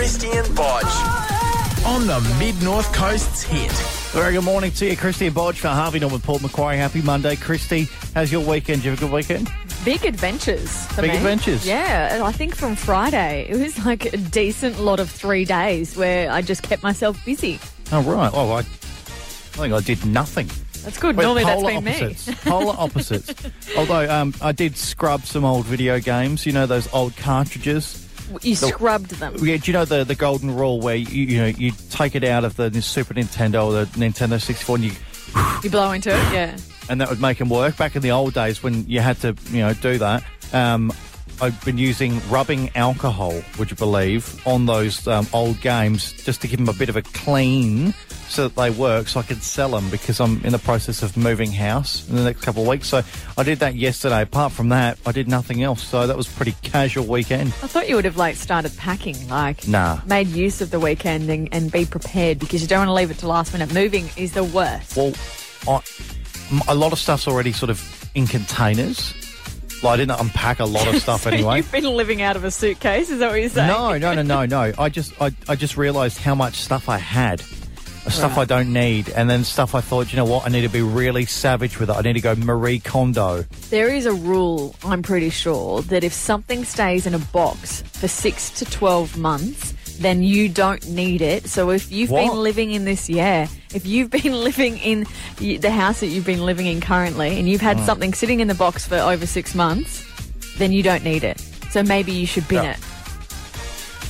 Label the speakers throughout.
Speaker 1: Krysti and Bodge on the Mid North Coast's hit.
Speaker 2: Very good morning to you, Krysti and Bodge for Harvey Norman, Port Macquarie. Happy Monday, Krysti. How's your weekend? Did you have a good weekend?
Speaker 3: Big adventures. For
Speaker 2: Big
Speaker 3: me.
Speaker 2: adventures?
Speaker 3: Yeah, I think from Friday it was like a decent lot of three days where I just kept myself busy.
Speaker 2: Oh right. Oh, I, I think I did nothing.
Speaker 3: That's good.
Speaker 2: We're
Speaker 3: Normally that's
Speaker 2: polar
Speaker 3: been
Speaker 2: opposites.
Speaker 3: me.
Speaker 2: polar opposites. Although um, I did scrub some old video games. You know those old cartridges.
Speaker 3: You scrubbed them.
Speaker 2: Yeah, do you know the, the golden rule where you, you know you take it out of the Super Nintendo or the Nintendo 64 and you
Speaker 3: You blow into it, yeah.
Speaker 2: and that would make them work. Back in the old days when you had to, you know, do that, um, I've been using rubbing alcohol, would you believe, on those um, old games just to give them a bit of a clean so that they work so I can sell them because I'm in the process of moving house in the next couple of weeks. So I did that yesterday. Apart from that, I did nothing else. So that was a pretty casual weekend.
Speaker 3: I thought you would have like started packing, like
Speaker 2: Nah.
Speaker 3: made use of the weekend and, and be prepared because you don't want to leave it to last minute. Moving is the worst.
Speaker 2: Well, I, a lot of stuff's already sort of in containers. Like, I didn't unpack a lot of stuff
Speaker 3: So
Speaker 2: anyway.
Speaker 3: You've been living out of a suitcase, is that what you're saying?
Speaker 2: No, no, no, no, no. I just, I, I just realised how much stuff I had, stuff I don't need, and then stuff I thought, you know what, I need to be really savage with it. I need to go Marie Kondo.
Speaker 3: There is a rule, I'm pretty sure, that if something stays in a box for six to 12 months, then you don't need it. So if you've
Speaker 2: What?
Speaker 3: been living in this, yeah, if you've been living in the house that you've been living in currently and you've had something sitting in the box for over six months, then you don't need it. So maybe you should bin
Speaker 2: Yeah.
Speaker 3: it.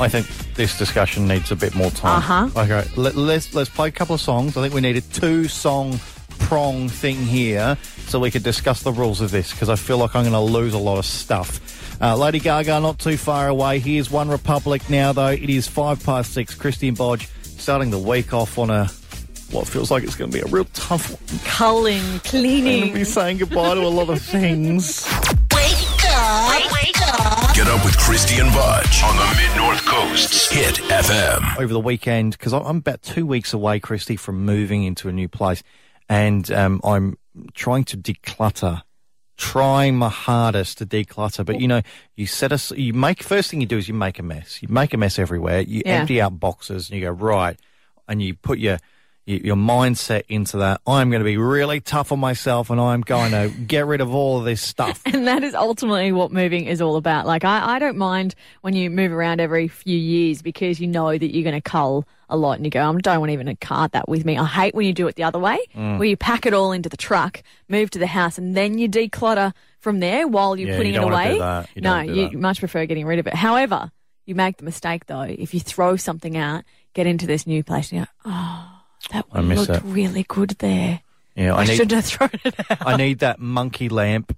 Speaker 2: I think this discussion needs a bit more time.
Speaker 3: Uh-huh.
Speaker 2: Okay, let, let's let's play a couple of songs. I think we need a two song prong thing here so we could discuss the rules of this because I feel like I'm going to lose a lot of stuff. Uh, Lady Gaga, not too far away. Here's One Republic now, though. It is five past six. Krysti and Bodge starting the week off on a what feels like it's going to be a real tough one.
Speaker 3: Culling,
Speaker 2: I'm going to
Speaker 3: cleaning.
Speaker 2: be saying goodbye to a lot of things.
Speaker 1: Get up with Krysti and Bodge on the Mid North Coast's hit FM.
Speaker 2: over the weekend because I'm about two weeks away, Krysti, from moving into a new place, and um, I'm trying to declutter. Trying my hardest to declutter, but you know, you set us. You make first thing you do is you make a mess. You make a mess everywhere. You
Speaker 3: Yeah.
Speaker 2: empty out boxes, and you go right, and you put your your, mindset into that. I'm going to be really tough on myself, and I'm going to get rid of all of this stuff.
Speaker 3: And that is ultimately what moving is all about. Like, I, I don't mind when you move around every few years because you know that you're going to cull a lot and you go, I don't want even to cart that with me. I hate when you do it the other way,
Speaker 2: Mm.
Speaker 3: where you pack it all into the truck, move to the house, and then you declutter from there while you're
Speaker 2: Yeah,
Speaker 3: putting
Speaker 2: you
Speaker 3: it away.
Speaker 2: You
Speaker 3: no, you
Speaker 2: that.
Speaker 3: much prefer getting rid of it. However, you make the mistake though, if you throw something out, get into this new place and you go, oh, that
Speaker 2: I
Speaker 3: one looked
Speaker 2: it.
Speaker 3: really good there.
Speaker 2: Yeah,
Speaker 3: I,
Speaker 2: I need
Speaker 3: shouldn't have thrown it out.
Speaker 2: I need that monkey lamp.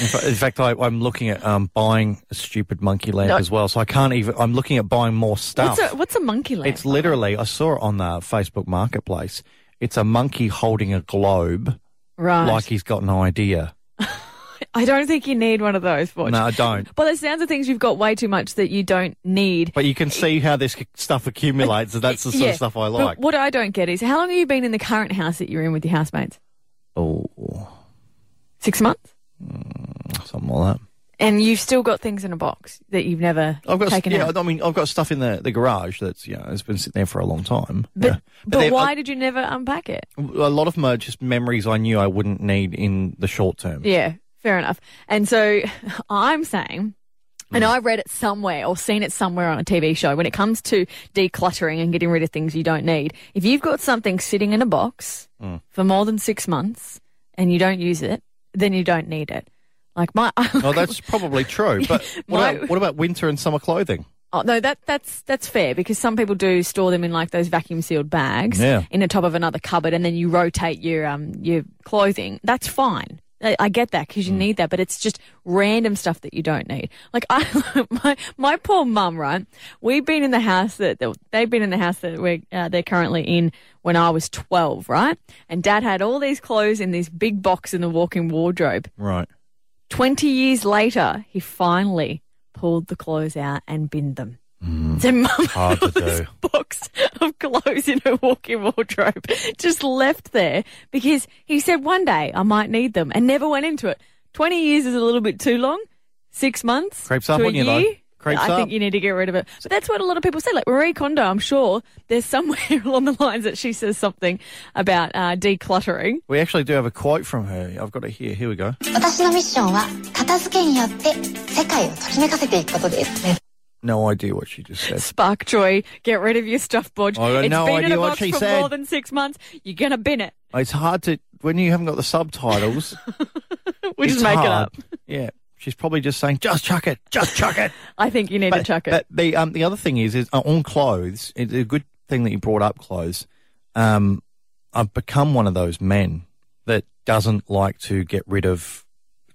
Speaker 2: In fact, in fact I, I'm looking at um, buying a stupid monkey lamp
Speaker 3: No.
Speaker 2: as well. So I can't even. I'm looking at buying more stuff.
Speaker 3: What's a, what's a monkey lamp?
Speaker 2: it's literally. I saw it on the Facebook Marketplace. It's a monkey holding a globe,
Speaker 3: right.
Speaker 2: like he's got an idea.
Speaker 3: I don't think you need one of those. Watch.
Speaker 2: No, I don't.
Speaker 3: By the sounds of things, you've got way too much that you don't need.
Speaker 2: But you can see how this stuff accumulates. and That's the sort
Speaker 3: Yeah.
Speaker 2: of stuff I
Speaker 3: But
Speaker 2: like.
Speaker 3: what I don't get is how long have you been in the current house that you're in with your housemates?
Speaker 2: Oh,
Speaker 3: Six months?
Speaker 2: Mm, something like that.
Speaker 3: And you've still got things in a box that you've never
Speaker 2: I've got.
Speaker 3: taken
Speaker 2: Yeah,
Speaker 3: out.
Speaker 2: I mean, I've got stuff in the, the garage that's you know has been sitting there for a long time.
Speaker 3: But,
Speaker 2: Yeah.
Speaker 3: but,
Speaker 2: then
Speaker 3: why
Speaker 2: I-
Speaker 3: did you never unpack it?
Speaker 2: a lot of them are just memories I knew I wouldn't need in the short term.
Speaker 3: Yeah, fair enough. And so I'm saying, and
Speaker 2: Mm.
Speaker 3: I read it somewhere or seen it somewhere on a TV show, when it comes to decluttering and getting rid of things you don't need, if you've got something sitting in a box
Speaker 2: Mm.
Speaker 3: for more than six months and you don't use it, then you don't need it. Like my,
Speaker 2: oh, that's probably true. But what,
Speaker 3: My-
Speaker 2: about, what about winter and summer clothing?
Speaker 3: Oh, no, that that's that's fair because some people do store them in like those vacuum sealed bags
Speaker 2: Yeah.
Speaker 3: in the top of another cupboard, and then you rotate your um your clothing. That's fine. I, get that because you
Speaker 2: Mm.
Speaker 3: need that, but it's just random stuff that you don't need. Like I, my my poor mum, right? We've been in the house that, that they've been in the house that we're uh, they're currently in when I was twelve, right? And Dad had all these clothes in this big box in the walk-in wardrobe.
Speaker 2: Right.
Speaker 3: 20 years later, he finally pulled the clothes out and binned them. So mum
Speaker 2: Mm. Hard to
Speaker 3: had this
Speaker 2: do.
Speaker 3: box of clothes in her walk-in wardrobe just left there because he said one day I might need them and never went into it. 20 years is a little bit too long. Six months
Speaker 2: Creeps up
Speaker 3: to a
Speaker 2: on you,
Speaker 3: year.
Speaker 2: though. creeps
Speaker 3: I
Speaker 2: up.
Speaker 3: think you need to get rid of it. But that's what a lot of people say. Like Marie Kondo, I'm sure there's somewhere along the lines that she says something about uh, decluttering.
Speaker 2: we actually do have a quote from her. I've got it here. Here we go.
Speaker 4: 私のミッションは片付けによって世界をときめかせていくことです。
Speaker 2: No idea what she just said.
Speaker 3: Spark joy, get rid of your stuff, Bodge.
Speaker 2: I got
Speaker 3: It's
Speaker 2: no
Speaker 3: been in a
Speaker 2: what
Speaker 3: box
Speaker 2: she
Speaker 3: for
Speaker 2: said.
Speaker 3: more than six months. You're gonna bin it.
Speaker 2: It's hard to when you haven't got the subtitles.
Speaker 3: We just
Speaker 2: it's
Speaker 3: make it
Speaker 2: hard.
Speaker 3: up.
Speaker 2: Yeah, she's probably just saying, "Just chuck it, just chuck it."
Speaker 3: I think you need to chuck it.
Speaker 2: but the um, the other thing is, is uh, on clothes. It's a good thing that you brought up clothes. Um, I've become one of those men that doesn't like to get rid of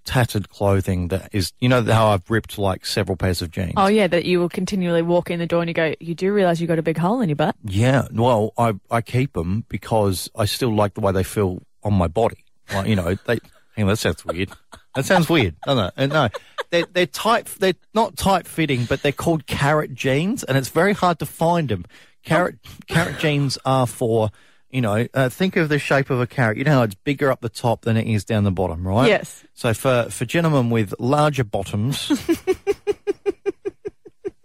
Speaker 2: tattered clothing. That is, you know, how I've ripped like several pairs of jeans.
Speaker 3: oh yeah, that you will continually walk in the door and you go, you do realize you got a big hole in your butt.
Speaker 2: Yeah, well, I I keep them because I still like the way they feel on my body. Like you know, they. Hang on, that sounds weird. That sounds weird, doesn't it? No, they're they're tight. They're not tight fitting, but they're called carrot jeans, and it's very hard to find them. Carrot carrot jeans are for you know. Uh, think of the shape of a carrot. You know how it's bigger up the top than it is down the bottom, right?
Speaker 3: Yes.
Speaker 2: So for for gentlemen with larger bottoms.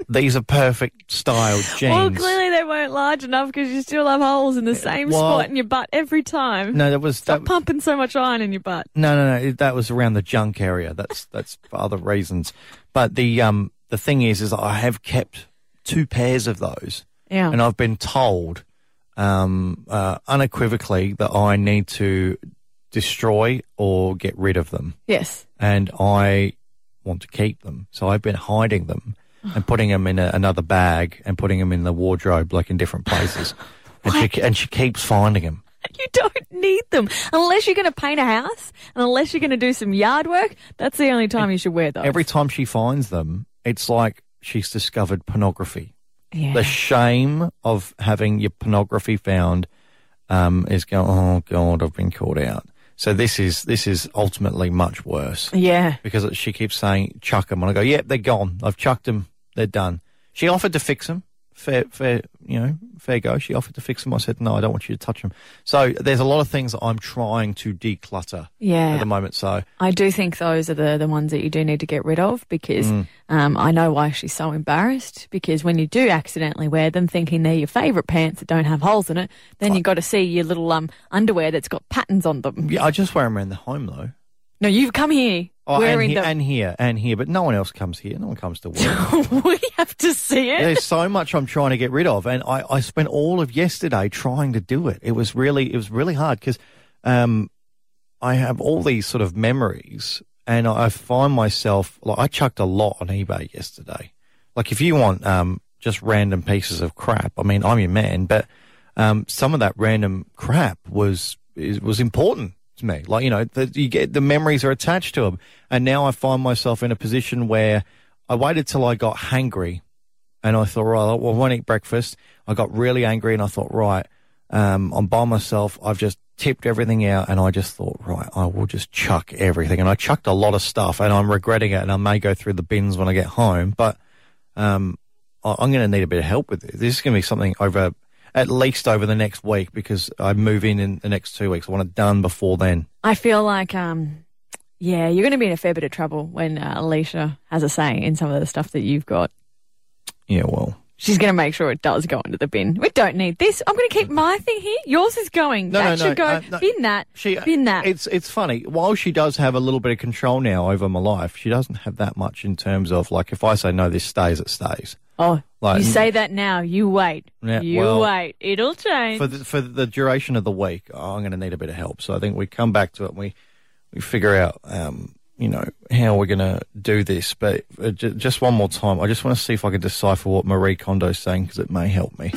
Speaker 2: These are perfect styled jeans.
Speaker 3: Well, clearly they weren't large enough because you still have holes in the same
Speaker 2: well-
Speaker 3: spot in your butt every time.
Speaker 2: No, that was
Speaker 3: Stop
Speaker 2: that,
Speaker 3: pumping so much iron in your butt.
Speaker 2: No, no, no. That was around the junk area. That's that's for other reasons. But the um the thing is, is I have kept two pairs of those,
Speaker 3: Yeah.
Speaker 2: and I've been told um uh, unequivocally that I need to destroy or get rid of them,
Speaker 3: yes.
Speaker 2: and I want to keep them. So I've been hiding them and putting them in a, another bag and putting them in the wardrobe, like in different places. And she, and she keeps finding them.
Speaker 3: You don't need them unless you're going to paint a house and unless you're going to do some yard work. That's the only time you should wear those.
Speaker 2: Every time she finds them, it's like she's discovered pornography.
Speaker 3: Yeah.
Speaker 2: The shame of having your pornography found um, is going. Oh God, I've been caught out. So this is this is ultimately much worse
Speaker 3: yeah.
Speaker 2: because she keeps saying chuck them, and I go, yep, they're gone. I've chucked them. They're done. She offered to fix them. Fair, fair, you know, fair go. She offered to fix them. I said, no, I don't want you to touch them. So there's a lot of things that I'm trying to declutter
Speaker 3: Yeah.
Speaker 2: at the moment. So
Speaker 3: I do think those are the, the ones that you do need to get rid of because
Speaker 2: Mm.
Speaker 3: um, I know why she's so embarrassed. Because when you do accidentally wear them, thinking they're your favourite pants that don't have holes in it, then you've got to see your little um underwear that's got patterns on them.
Speaker 2: yeah, I just wear them around the home though.
Speaker 3: No, you've come here
Speaker 2: Oh,
Speaker 3: wearing
Speaker 2: and, he-
Speaker 3: them.
Speaker 2: and here and here, but no one else comes here. No one comes to work.
Speaker 3: we have to see it.
Speaker 2: There's so much I'm trying to get rid of, and I, I spent all of yesterday trying to do it. It was really it was really hard because um, I have all these sort of memories, and I find myself like I chucked a lot on eBay yesterday. Like if you want um, just random pieces of crap, I mean I'm your man, but um, some of that random crap was is, was important to me. Like you know, the, you get the memories are attached to them, and now I find myself in a position where I waited till I got hangry, and I thought, right, well, I won't eat breakfast. I got really angry, and I thought, right, um, I'm by myself. I've just tipped everything out, and I just thought, right, I will just chuck everything, and I chucked a lot of stuff, and I'm regretting it, and I may go through the bins when I get home, but um, I- I'm going to need a bit of help with this. This is going to be something over at least over the next week because I move in in the next two weeks. I want it done before then.
Speaker 3: I feel like, um, yeah, you're going to be in a fair bit of trouble when uh, Alicia has a say in some of the stuff that you've got.
Speaker 2: Yeah, well,
Speaker 3: She's going to make sure it does go into the bin. We don't need this. I'm going to keep my thing here. Yours is going.
Speaker 2: No,
Speaker 3: that
Speaker 2: no, no,
Speaker 3: go.
Speaker 2: uh, no.
Speaker 3: bin that.
Speaker 2: she
Speaker 3: bin that.
Speaker 2: It's it's funny. While she does have a little bit of control now over my life, she doesn't have that much in terms of like if I say no, this stays, it stays.
Speaker 3: oh,
Speaker 2: like-
Speaker 3: you say that now. You wait.
Speaker 2: Yeah,
Speaker 3: you
Speaker 2: well,
Speaker 3: wait. It'll change.
Speaker 2: For the, for the duration of the week, I'm going to need a bit of help. So I think we come back to it and we we figure out um, you know, how we're going to do this. But uh, j- just one more time, I just want to see if I can decipher what Marie Kondo's saying because it may help me.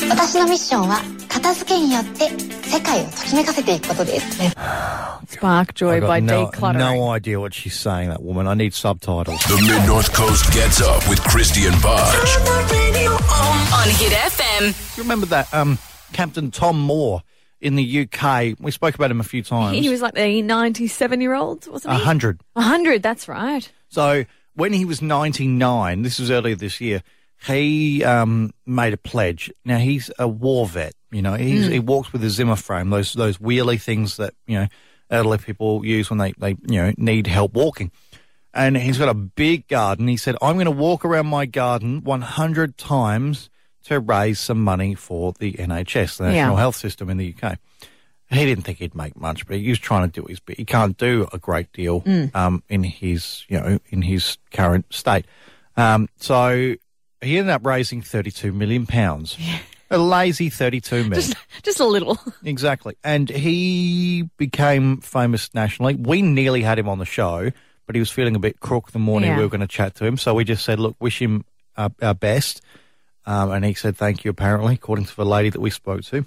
Speaker 3: Spark Joy by
Speaker 2: no,
Speaker 3: Decluttering.
Speaker 2: No idea what she's saying, that woman. I need subtitles.
Speaker 1: The Mid North Coast Gets Up with Christian Budge.
Speaker 5: On Hit FM.
Speaker 2: You remember that um, Captain Tom Moore? In the UK? We spoke about him a few times.
Speaker 3: He was like the 97 year old, wasn't
Speaker 2: a
Speaker 3: he?
Speaker 2: hundred.
Speaker 3: 100, that's right.
Speaker 2: So when he was 99, this was earlier this year, he um, made a pledge. Now he's a war vet. You know, he's, he walks with a Zimmer frame, those those wheelie things that you know elderly people use when they they you know need help walking. and he's got a big garden. He said, I'm going to walk around my garden 100 times to raise some money for the NHS, the National
Speaker 3: Yeah.
Speaker 2: Health System in the UK. He didn't think he'd make much, but he was trying to do his bit. He can't do a great deal um, in his, you know, in his current state. Um, so he ended up raising 32 million pounds. A lazy 32 million.
Speaker 3: Just, just a little.
Speaker 2: Exactly. And he became famous nationally. We nearly had him on the show, but he was feeling a bit crook the morning
Speaker 3: Yeah.
Speaker 2: we were going to chat to him. So we just said, look, wish him our, our best. Um, and he said thank you, apparently, according to the lady that we spoke to.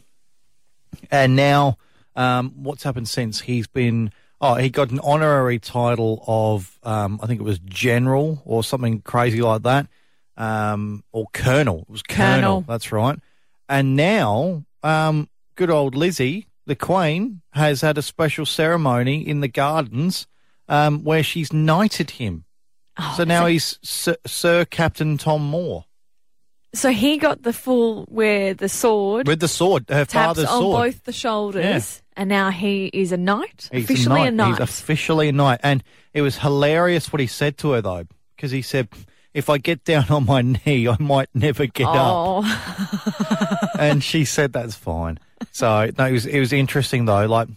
Speaker 2: And now, um, what's happened since? He's been, oh, he got an honorary title of, um, I think it was general or something crazy like that, um, or colonel. It was colonel.
Speaker 3: Colonel.
Speaker 2: That's right. And now, um, good old Lizzie, the Queen, has had a special ceremony in the gardens um, where she's knighted him.
Speaker 3: Oh,
Speaker 2: so now he's Sir, Sir Captain Tom Moore
Speaker 3: So he got the full where the sword
Speaker 2: with the sword, her father's
Speaker 3: on
Speaker 2: sword.
Speaker 3: both the shoulders, and now he is a knight,
Speaker 2: He's
Speaker 3: officially a knight.
Speaker 2: He's officially a knight. And it was hilarious what he said to her, though, because he said, if I get down on my knee, I might never get up.
Speaker 3: oh,
Speaker 2: And she said, that's fine. So, no, it was, it was interesting, though. Like,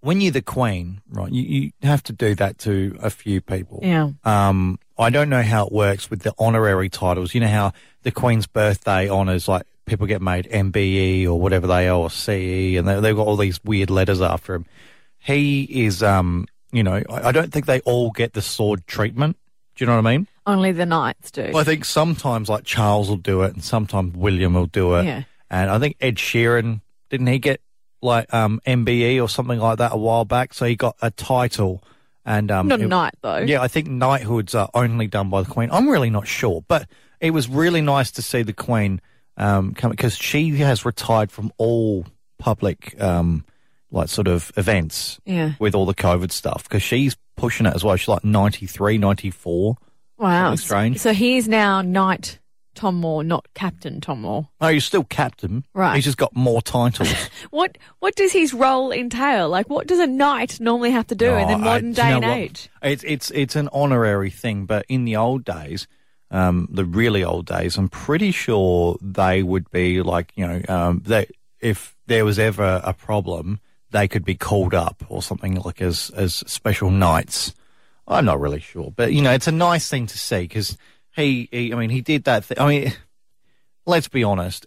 Speaker 2: when you're the queen, right, you, you have to do that to a few people.
Speaker 3: yeah.
Speaker 2: Um, I don't know how it works with the honorary titles. You know how the Queen's birthday honours, like people get made MBE or whatever they are, or CE, and they, they've got all these weird letters after him. He is, um, you know, I, I don't think they all get the sword treatment. Do you know what I mean?
Speaker 3: Only the knights do.
Speaker 2: I think sometimes like Charles will do it, and sometimes William will do it.
Speaker 3: Yeah.
Speaker 2: And I think Ed Sheeran didn't he get like um, MBE or something like that a while back? So he got a title. And um,
Speaker 3: Not a
Speaker 2: it-
Speaker 3: knight though.
Speaker 2: yeah, I think knighthoods are only done by the Queen. I'm really not sure, but it was really nice to see the Queen um, come because she has retired from all public, um, like sort of events
Speaker 3: Yeah.
Speaker 2: with all the COVID stuff because she's pushing it as well. She's like 93, 94.
Speaker 3: Wow.
Speaker 2: Strange.
Speaker 3: So he is now Knight Tom Moore, not Captain Tom Moore.
Speaker 2: No, he's still captain.
Speaker 3: Right.
Speaker 2: He's just got more titles.
Speaker 3: What what does his role entail? Like what does a knight normally have to do in the
Speaker 2: Oh, I-
Speaker 3: modern day and
Speaker 2: what?
Speaker 3: age?
Speaker 2: It's it's it's an honorary thing, but in the old days, um, the really old days, I'm pretty sure they would be like you know um, that if there was ever a problem, they could be called up or something like as as special knights. I'm not really sure, but you know, it's a nice thing to see because he, he, I mean, he did that. Thing. I mean, let's be honest.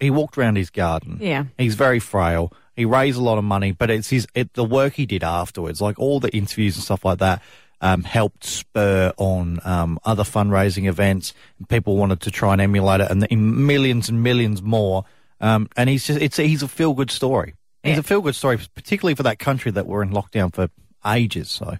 Speaker 2: He walked around his garden.
Speaker 3: Yeah.
Speaker 2: He's very frail. He raised a lot of money, but it's his it, the work he did afterwards, like all the interviews and stuff like that, um, helped spur on um, other fundraising events. People wanted to try and emulate it, and the, millions and millions more. Um, and he's just it's he's a feel good story. He's
Speaker 3: Yeah.
Speaker 2: a feel good story, particularly for that country that were in lockdown for ages. So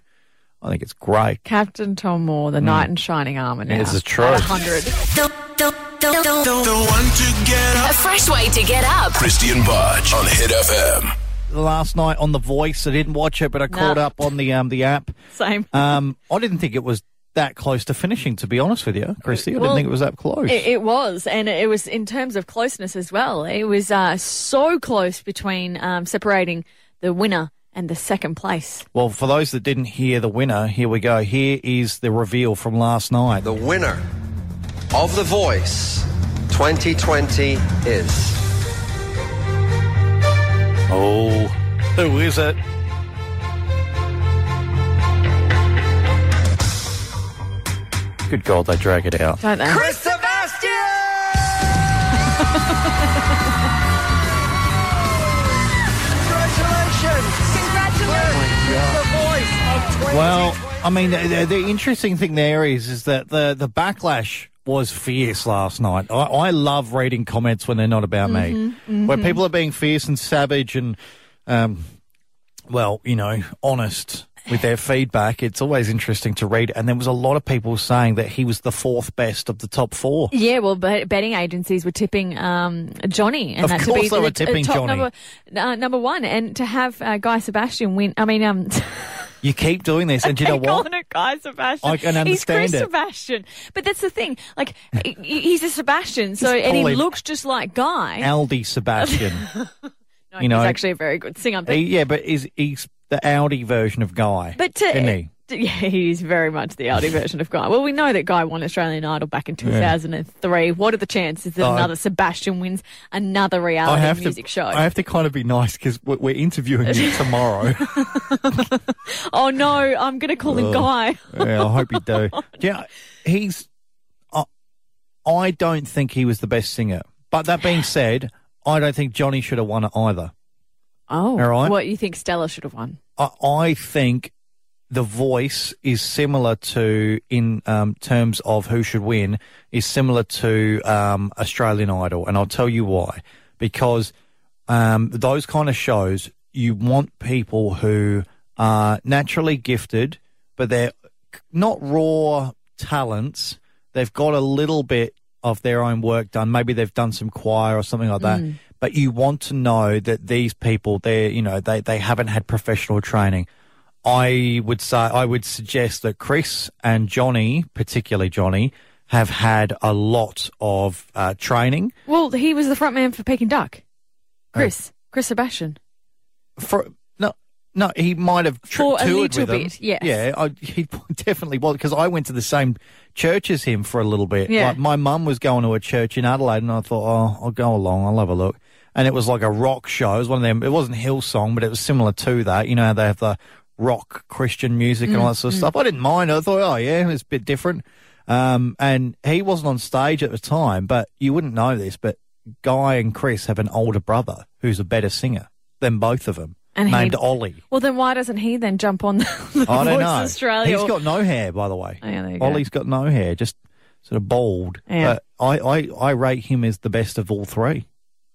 Speaker 2: I think it's great.
Speaker 3: Captain Tom Moore, the knight in shining armour now.
Speaker 2: It's the
Speaker 3: At
Speaker 2: truth.
Speaker 3: 100.
Speaker 5: The, the, the, the,
Speaker 1: The one to get
Speaker 5: a fresh way to get up.
Speaker 1: Krysti and Bodge on Hit FM.
Speaker 2: Last night on The Voice, I didn't watch it, but I caught up on the um, the app.
Speaker 3: Same.
Speaker 2: Um, I didn't think it was that close to finishing, to be honest with you, Krysti. I didn't think it was that close.
Speaker 3: It, it was, and it was in terms of closeness as well. It was uh, so close between um, separating the winner and the second place.
Speaker 2: well, for those that didn't hear the winner, here we go. Here is the reveal from last night.
Speaker 6: The winner of The Voice 2020 is.
Speaker 2: Oh, who is it? Good God, they drag it out.
Speaker 3: Don't they?
Speaker 6: Chris
Speaker 2: Well, I mean, the, the interesting thing there is, is that the, the backlash was fierce last night. I, I love reading comments when they're not about me, where people are being fierce and savage and, um, well, you know, honest with their feedback. It's always interesting to read. And there was a lot of people saying that he was the fourth best of the top four.
Speaker 3: Yeah, well, bet- betting agencies were tipping um, Johnny, and
Speaker 2: Of
Speaker 3: that to be
Speaker 2: they
Speaker 3: the
Speaker 2: were tipping
Speaker 3: top
Speaker 2: Johnny.
Speaker 3: number uh, number one, and to have uh, Guy Sebastian win. I mean, um,
Speaker 2: You keep doing this, and do you know what?
Speaker 3: calling it Guy Sebastian.
Speaker 2: I can
Speaker 3: He's Chris
Speaker 2: understand it.
Speaker 3: Sebastian, but that's the thing. Like, he's a Sebastian, so and he looks just like Guy.
Speaker 2: Aldi Sebastian.
Speaker 3: No,
Speaker 2: you know,
Speaker 3: he's actually a very good singer. But,
Speaker 2: He- yeah, but is he's the Audi version of Guy?
Speaker 3: but to
Speaker 2: isn't he?
Speaker 3: yeah, he's very much the Aldi version of Guy. Well, we know that Guy won Australian Idol back in 2003. What are the chances that
Speaker 2: I-
Speaker 3: another Sebastian wins another reality music
Speaker 2: to.
Speaker 3: show?
Speaker 2: I have to kind of be nice because we're, interviewing you tomorrow.
Speaker 3: oh no, I'm going to call him Guy.
Speaker 2: yeah, I hope you do. Yeah, he's. I I don't think he was the best singer. But that being said, I don't think Johnny should have won it either.
Speaker 3: Oh,
Speaker 2: All right.
Speaker 3: what you think Stella should have won?
Speaker 2: I, I think the voice is similar to, in um, terms of who should win, is similar to um, Australian Idol, and I'll tell you why. Because um, those kind of shows, you want people who are naturally gifted, but they're not raw talents. They've got a little bit of their own work done. Maybe they've done some choir or something like that. But you want to know that these people, they're, you know, they, they haven't had professional training. I would say, I would suggest that Chris and Johnny, particularly Johnny, have had a lot of uh, training.
Speaker 3: Well, he was the front man for Peking Duk. Chris, Chris Sebastian.
Speaker 2: For no, no, he might have
Speaker 3: For a little
Speaker 2: with
Speaker 3: bit, yes.
Speaker 2: Yeah, I, he definitely was because I went to the same church as him for a little bit.
Speaker 3: Yeah.
Speaker 2: Like my mum was going to a church in Adelaide, and I thought, oh, I'll go along. I'll have a look. And it was like a rock show. It was one of them. It wasn't Hillsong, but it was similar to that. You know, how they have the rock Christian music and all that sort of
Speaker 3: Mm,
Speaker 2: stuff. I didn't mind. I thought, oh yeah, it's a bit different. Um, and he wasn't on stage at the time, but you wouldn't know this, but Guy and Chris have an older brother who's a better singer than both of them,
Speaker 3: And he-
Speaker 2: named Ollie.
Speaker 3: Well, then why doesn't he then jump on the
Speaker 2: I don't
Speaker 3: Voice
Speaker 2: know.
Speaker 3: Australia?
Speaker 2: He's got no hair, by the way.
Speaker 3: Oh, yeah, there you go.
Speaker 2: Ollie's got no hair, just sort of bald.
Speaker 3: Yeah.
Speaker 2: But I, I, I rate him as the best of all three.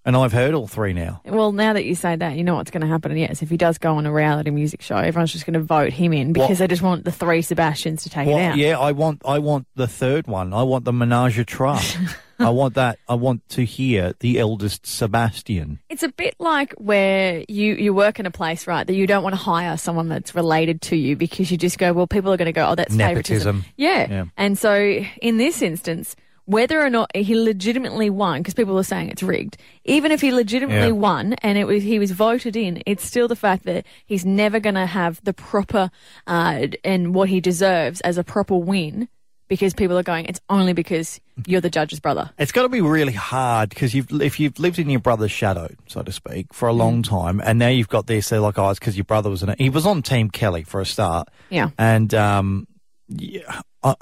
Speaker 2: And I've heard all three now.
Speaker 3: Well, now that you say that, you know what's going to happen. And Yes, if he does go on a reality music show, everyone's just going to vote him in because
Speaker 2: What-
Speaker 3: they just want the three Sebastians to take it out.
Speaker 2: yeah, I want I want the third one. I want the menage a trois. I want that. I want to hear the eldest Sebastian.
Speaker 3: It's a bit like where you, you work in a place, right, that you don't want to hire someone that's related to you because you just go, well, people are going to go, oh, that's favoritism.
Speaker 2: Nepotism.
Speaker 3: Yeah.
Speaker 2: Yeah.
Speaker 3: And so in this instance, whether or not he legitimately won, because people are saying it's rigged, even if he legitimately
Speaker 2: Yeah.
Speaker 3: won and it was he was voted in, it's still the fact that he's never going to have the proper uh, and what he deserves as a proper win because people are going, it's only because you're the judge's brother.
Speaker 2: It's got to be really hard because you've if you've lived in your brother's shadow, so to speak, for a long time, and now you've got this. They're like, oh, it's because your brother was in it. He was on Team Kelly for a start.
Speaker 3: Yeah.
Speaker 2: and um, yeah, I,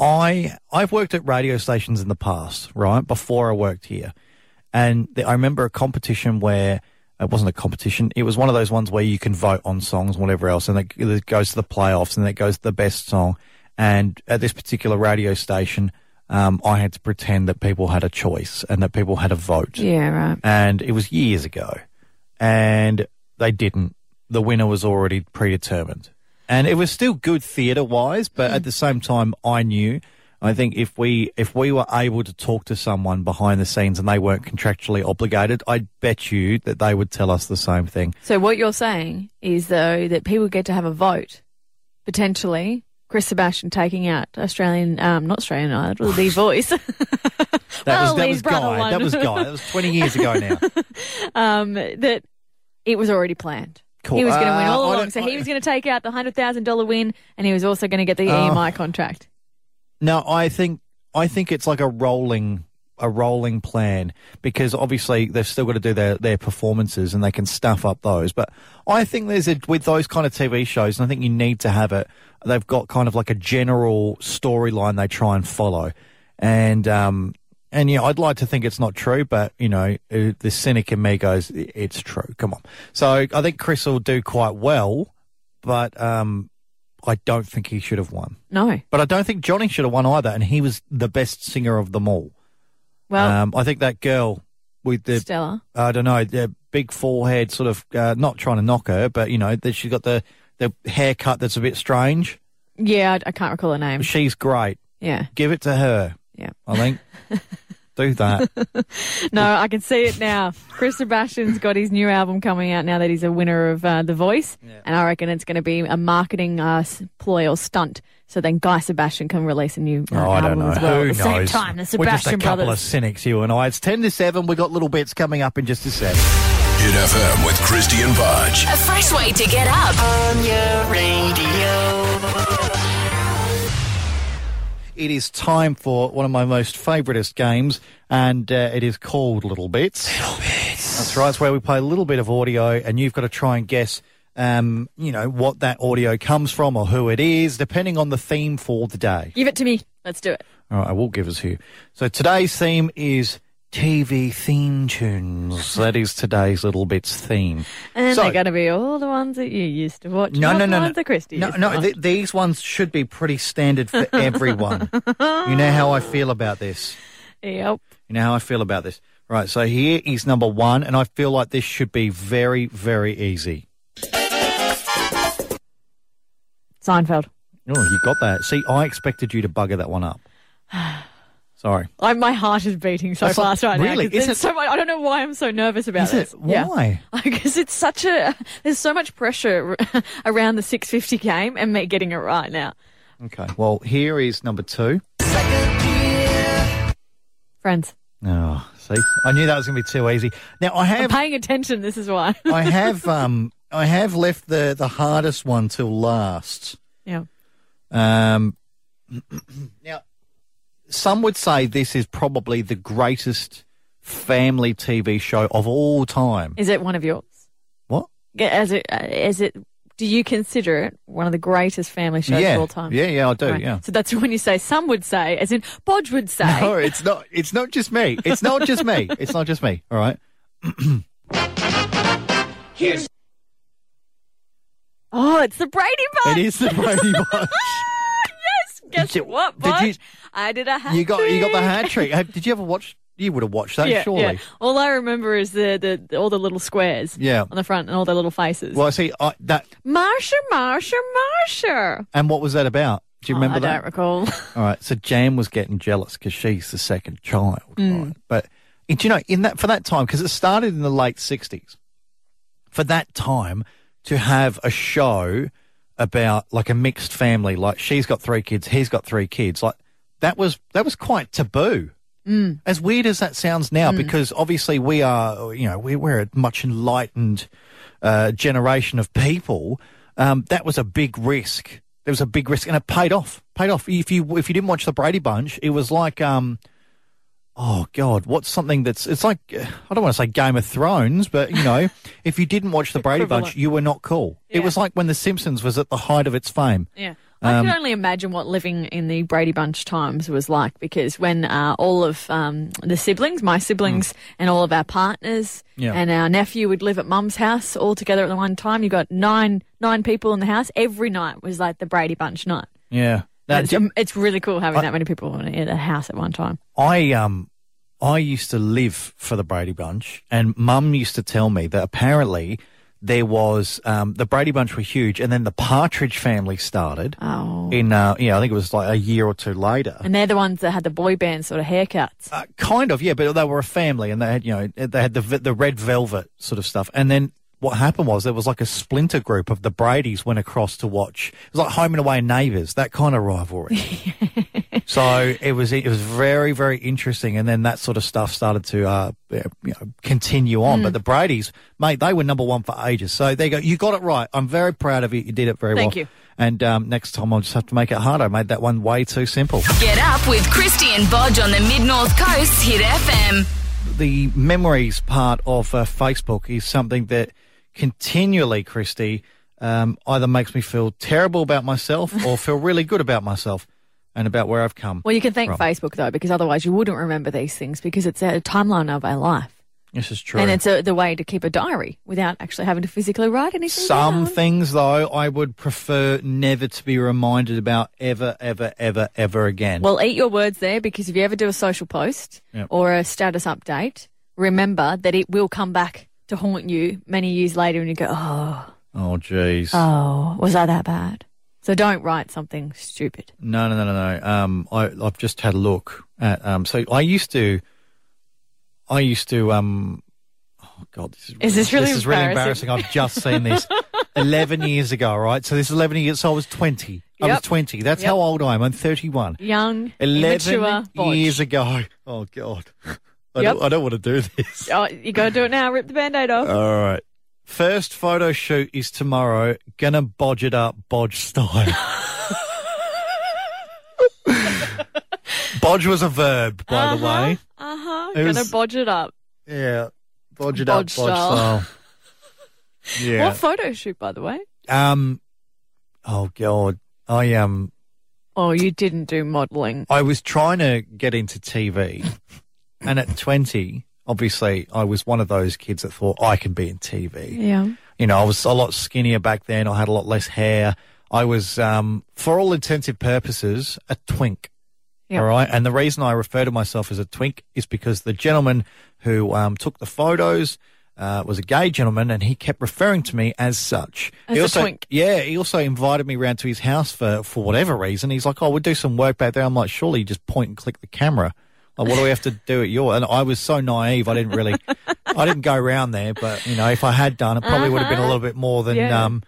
Speaker 2: I I've worked at radio stations in the past, right? Before I worked here, and the, I remember a competition where it wasn't a competition. It was one of those ones where you can vote on songs, and whatever else, and it, it goes to the playoffs, and it goes to the best song. And at this particular radio station, um, I had to pretend that people had a choice and that people had a vote
Speaker 3: Yeah, right.
Speaker 2: and it was years ago, and they didn't. The winner was already predetermined, and it was still good theatre wise, but at the same time, I knew. I think if we if we were able to talk to someone behind the scenes and they weren't contractually obligated, I bet you that they would tell us the same thing.
Speaker 3: So what you're saying is though that people get to have a vote, potentially. Chris Sebastian taking out Australian, um, not Australian Idol, The Voice.
Speaker 2: That
Speaker 3: Well,
Speaker 2: was that was Guy.
Speaker 3: won.
Speaker 2: That was Guy. That was twenty years ago now.
Speaker 3: um, that it was already planned.
Speaker 2: Cool.
Speaker 3: He was going to win
Speaker 2: Uh,
Speaker 3: all
Speaker 2: I
Speaker 3: along.
Speaker 2: don't-
Speaker 3: So
Speaker 2: I-
Speaker 3: he was going to take out the hundred thousand dollar win, and he was also going to get the
Speaker 2: Oh.
Speaker 3: EMI contract.
Speaker 2: No, I think I think it's like a rolling a rolling plan because obviously they've still got to do their, their performances and they can stuff up those. But I think there's a with those kind of TV shows, and I think you need to have it. They've got kind of like a general storyline they try and follow, and um and yeah, I'd like to think it's not true, but you know, uh, the cynic in me goes, it's true. Come on. So I think Chris will do quite well, but um, I don't think he should have won.
Speaker 3: No.
Speaker 2: But I don't think Johnny should have won either, and he was the best singer of them all.
Speaker 3: Well,
Speaker 2: um, I think that girl with the
Speaker 3: Stella.
Speaker 2: I don't know the big forehead, sort of uh, not trying to knock her, but you know that she's got the the haircut that's a bit strange.
Speaker 3: Yeah, I, I can't recall her name.
Speaker 2: She's great.
Speaker 3: Yeah.
Speaker 2: Give it to her.
Speaker 3: Yeah.
Speaker 2: I think. Do that.
Speaker 3: No, I can see it now. Chris Sebastian's got his new album coming out now that he's a winner of uh, The Voice, and I reckon it's going to be a marketing uh, ploy or stunt. So then Guy Sebastian can release a new uh,
Speaker 2: Oh, I don't
Speaker 3: album
Speaker 2: know.
Speaker 3: as well
Speaker 2: Who
Speaker 3: at the
Speaker 2: knows?
Speaker 3: same time. The
Speaker 2: We're just a
Speaker 3: Sebastian
Speaker 2: couple
Speaker 3: brothers.
Speaker 2: of cynics, you and I. It's ten to seven. We've got little bits coming up in just a sec.
Speaker 1: Hit FM with Krysti and Bodge.
Speaker 5: A fresh way to get up.
Speaker 2: It is time for one of my most favouriteest games, and uh, it is called Little Bits. Little Bits. That's right. It's where we play a little bit of audio, and you've got to try and guess, um, you know, what that audio comes from or who it is, depending on the theme for the day.
Speaker 3: Give it to me. Let's do it.
Speaker 2: All right, I will give us here. So today's theme is TV theme tunes. that is today's Little Bits theme.
Speaker 3: And
Speaker 2: So-
Speaker 3: they're going to be all the ones that you used to watch.
Speaker 2: No, no,
Speaker 3: the
Speaker 2: no, no.
Speaker 3: that Krysti
Speaker 2: No, no. Th- these ones should be pretty standard for everyone. you know how I feel about this.
Speaker 3: Yep.
Speaker 2: You know how I feel about this. Right. So here is number one, and I feel like this should be very, very easy.
Speaker 3: Seinfeld.
Speaker 2: Oh, you got that. See, I expected you to bugger that one up. Sorry.
Speaker 3: I, my heart is beating so
Speaker 2: That's not-
Speaker 3: fast right now.
Speaker 2: really?
Speaker 3: now. 'cause
Speaker 2: Is it-
Speaker 3: so much, I don't know why I'm so nervous about
Speaker 2: Is
Speaker 3: this. Yeah.
Speaker 2: Why?
Speaker 3: Because it's such a there's so much pressure around the 650 game and me getting it right now.
Speaker 2: Okay. Well, here is number two.
Speaker 3: Friends,
Speaker 2: Oh, see, I knew that was going to be too easy. Now I
Speaker 3: I'm
Speaker 2: have,
Speaker 3: paying attention. This is why.
Speaker 2: I have, um, I have left the the hardest one till last.
Speaker 3: yeah.
Speaker 2: Um, now, some would say this is probably the greatest family TV show of all time.
Speaker 3: Is it one of yours?
Speaker 2: What?
Speaker 3: As it, uh, as it, do you consider it one of the greatest family shows
Speaker 2: yeah,
Speaker 3: of all time?
Speaker 2: yeah, yeah, I do.
Speaker 3: Right.
Speaker 2: Yeah.
Speaker 3: So that's when you say some would say, as in Bodge would say.
Speaker 2: No, it's not. It's not just me. It's not just me. It's not just me. All right. Here's.
Speaker 3: Oh, it's the Brady Bunch.
Speaker 2: It is the Brady Bunch.
Speaker 3: Guess
Speaker 2: Did
Speaker 3: what,
Speaker 2: did you-
Speaker 3: I did a hat
Speaker 2: You got you got the hat trick. Did you ever watch? You would have watched that,
Speaker 3: Yeah,
Speaker 2: surely.
Speaker 3: yeah. All I remember is the, the, the all the little squares.
Speaker 2: Yeah.
Speaker 3: On the front and all the little faces.
Speaker 2: Well, I see, I, that
Speaker 3: Marcia, Marcia, Marcia.
Speaker 2: and what was that about? Do you remember
Speaker 3: Oh, I
Speaker 2: that?
Speaker 3: don't recall.
Speaker 2: All right, so Jan was getting jealous because she's the second child,
Speaker 3: Mm.
Speaker 2: right? But do you know in that for that time because it started in the late sixties. For that time to have a show about like a mixed family, like she's got three kids, he's got three kids, like that was that was quite taboo. Mm. As weird as that sounds now, because obviously we are, you know, we, we're a much enlightened uh, generation of people. Um, that was a big risk. There was a big risk, and it paid off. Paid off. If you if you didn't watch the Brady Bunch, it was like, um, oh god, what's something that's it's like uh, I don't want to say Game of Thrones, but you know, if you didn't watch the Brady Bunch, you were not cool. It was like when The Simpsons was at the height of its fame.
Speaker 3: Yeah. I
Speaker 2: Um,
Speaker 3: can only imagine what living in the Brady Bunch times was like because when uh, all of um, the siblings, my siblings, and all of our partners.
Speaker 2: Yeah.
Speaker 3: and our nephew would live at mum's house all together at the one time, you got nine nine people in the house. Every night was like the Brady Bunch night.
Speaker 2: Yeah.
Speaker 3: It's, um, it's really cool having that many people in a house at one time.
Speaker 2: I um I used to live for the Brady Bunch, and Mum used to tell me that apparently there was um, the Brady Bunch were huge, and then the Partridge Family started.
Speaker 3: Oh.
Speaker 2: In uh, yeah, I think it was like a year or two later.
Speaker 3: And they're the ones that had the boy band sort of haircuts.
Speaker 2: Uh, kind of, yeah, but they were a family, and they had you know they had the the red velvet sort of stuff, and then. What happened was there was like a splinter group of the Brady's went across to watch. It was like Home and Away neighbours, that kind of rivalry. so it was it was very very interesting, and then that sort of stuff started to uh, you know, continue on.
Speaker 3: Hmm.
Speaker 2: But the Brady's, mate, they were number one for ages. So there you go. You got it right. I'm very proud of you. You did it very
Speaker 3: Thank
Speaker 2: well.
Speaker 3: Thank you.
Speaker 2: And um, next time I'll just have to make it harder. I made that one way too simple.
Speaker 5: Get up with Krysti and Bodge on the Mid North Coast Hit FM.
Speaker 2: the memories part of uh, Facebook is something that continually, Krysti, um, either makes me feel terrible about myself or feel really good about myself and about where I've come.
Speaker 3: Well, you can thank
Speaker 2: from.
Speaker 3: Facebook though, because otherwise you wouldn't remember these things because it's a timeline of our life.
Speaker 2: This is true.
Speaker 3: And it's a, the way to keep a diary without actually having to physically write anything.
Speaker 2: Some
Speaker 3: down.
Speaker 2: things, though, I would prefer never to be reminded about ever, ever, ever, ever again.
Speaker 3: Well, eat your words there because if you ever do a social post
Speaker 2: Yep.
Speaker 3: or a status update, remember that it will come back to haunt you many years later and you go, oh,
Speaker 2: oh, jeez.
Speaker 3: oh, was I that bad? So don't write something stupid.
Speaker 2: No, no, no, no, no. Um, I, I've just had a look at. Um, so I used to. I used to. Um, oh God, this is,
Speaker 3: Is this really
Speaker 2: this is really
Speaker 3: embarrassing?
Speaker 2: I've just seen this eleven years ago. Right, so this is eleven years. So I was twenty. I was twenty. That's
Speaker 3: Yep.
Speaker 2: how old I am. I'm thirty-one.
Speaker 3: Young,
Speaker 2: Eleven
Speaker 3: immature,
Speaker 2: years ago. Oh God. I,
Speaker 3: Yep.
Speaker 2: don't, I don't want to do this.
Speaker 3: Oh, you got to do it now. Rip the band-aid off.
Speaker 2: All right. First photo shoot is tomorrow. Gonna bodge it up, bodge style. bodge was a verb, by the way.
Speaker 3: Uh huh. Gonna
Speaker 2: was-
Speaker 3: bodge it up.
Speaker 2: Yeah. Bodge it up,
Speaker 3: Bodge
Speaker 2: bodge
Speaker 3: style.
Speaker 2: style. Yeah.
Speaker 3: What photo shoot, by the way?
Speaker 2: Um. Oh God. I um.
Speaker 3: Oh, you didn't do modelling.
Speaker 2: I was trying to get into TV, and at twenty, obviously, I was one of those kids that thought I can be in TV.
Speaker 3: Yeah.
Speaker 2: You know, I was a lot skinnier back then. I had a lot less hair. I was, um, for all intensive purposes, a twink.
Speaker 3: Yep.
Speaker 2: All right. And the reason I refer to myself as a twink is because the gentleman who um, took the photos uh, was a gay gentleman and he kept referring to me as such.
Speaker 3: As
Speaker 2: he
Speaker 3: a
Speaker 2: also,
Speaker 3: twink.
Speaker 2: Yeah. He also invited me round to his house for, for whatever reason. He's like, oh, we'll do some work back there. I'm like, surely you just point and click the camera. Like, what do we have to do at your? And I was so naive. I didn't really, I didn't go around there. But you know, if I had done, it probably would have been a little bit more than,
Speaker 3: Yeah.
Speaker 2: um,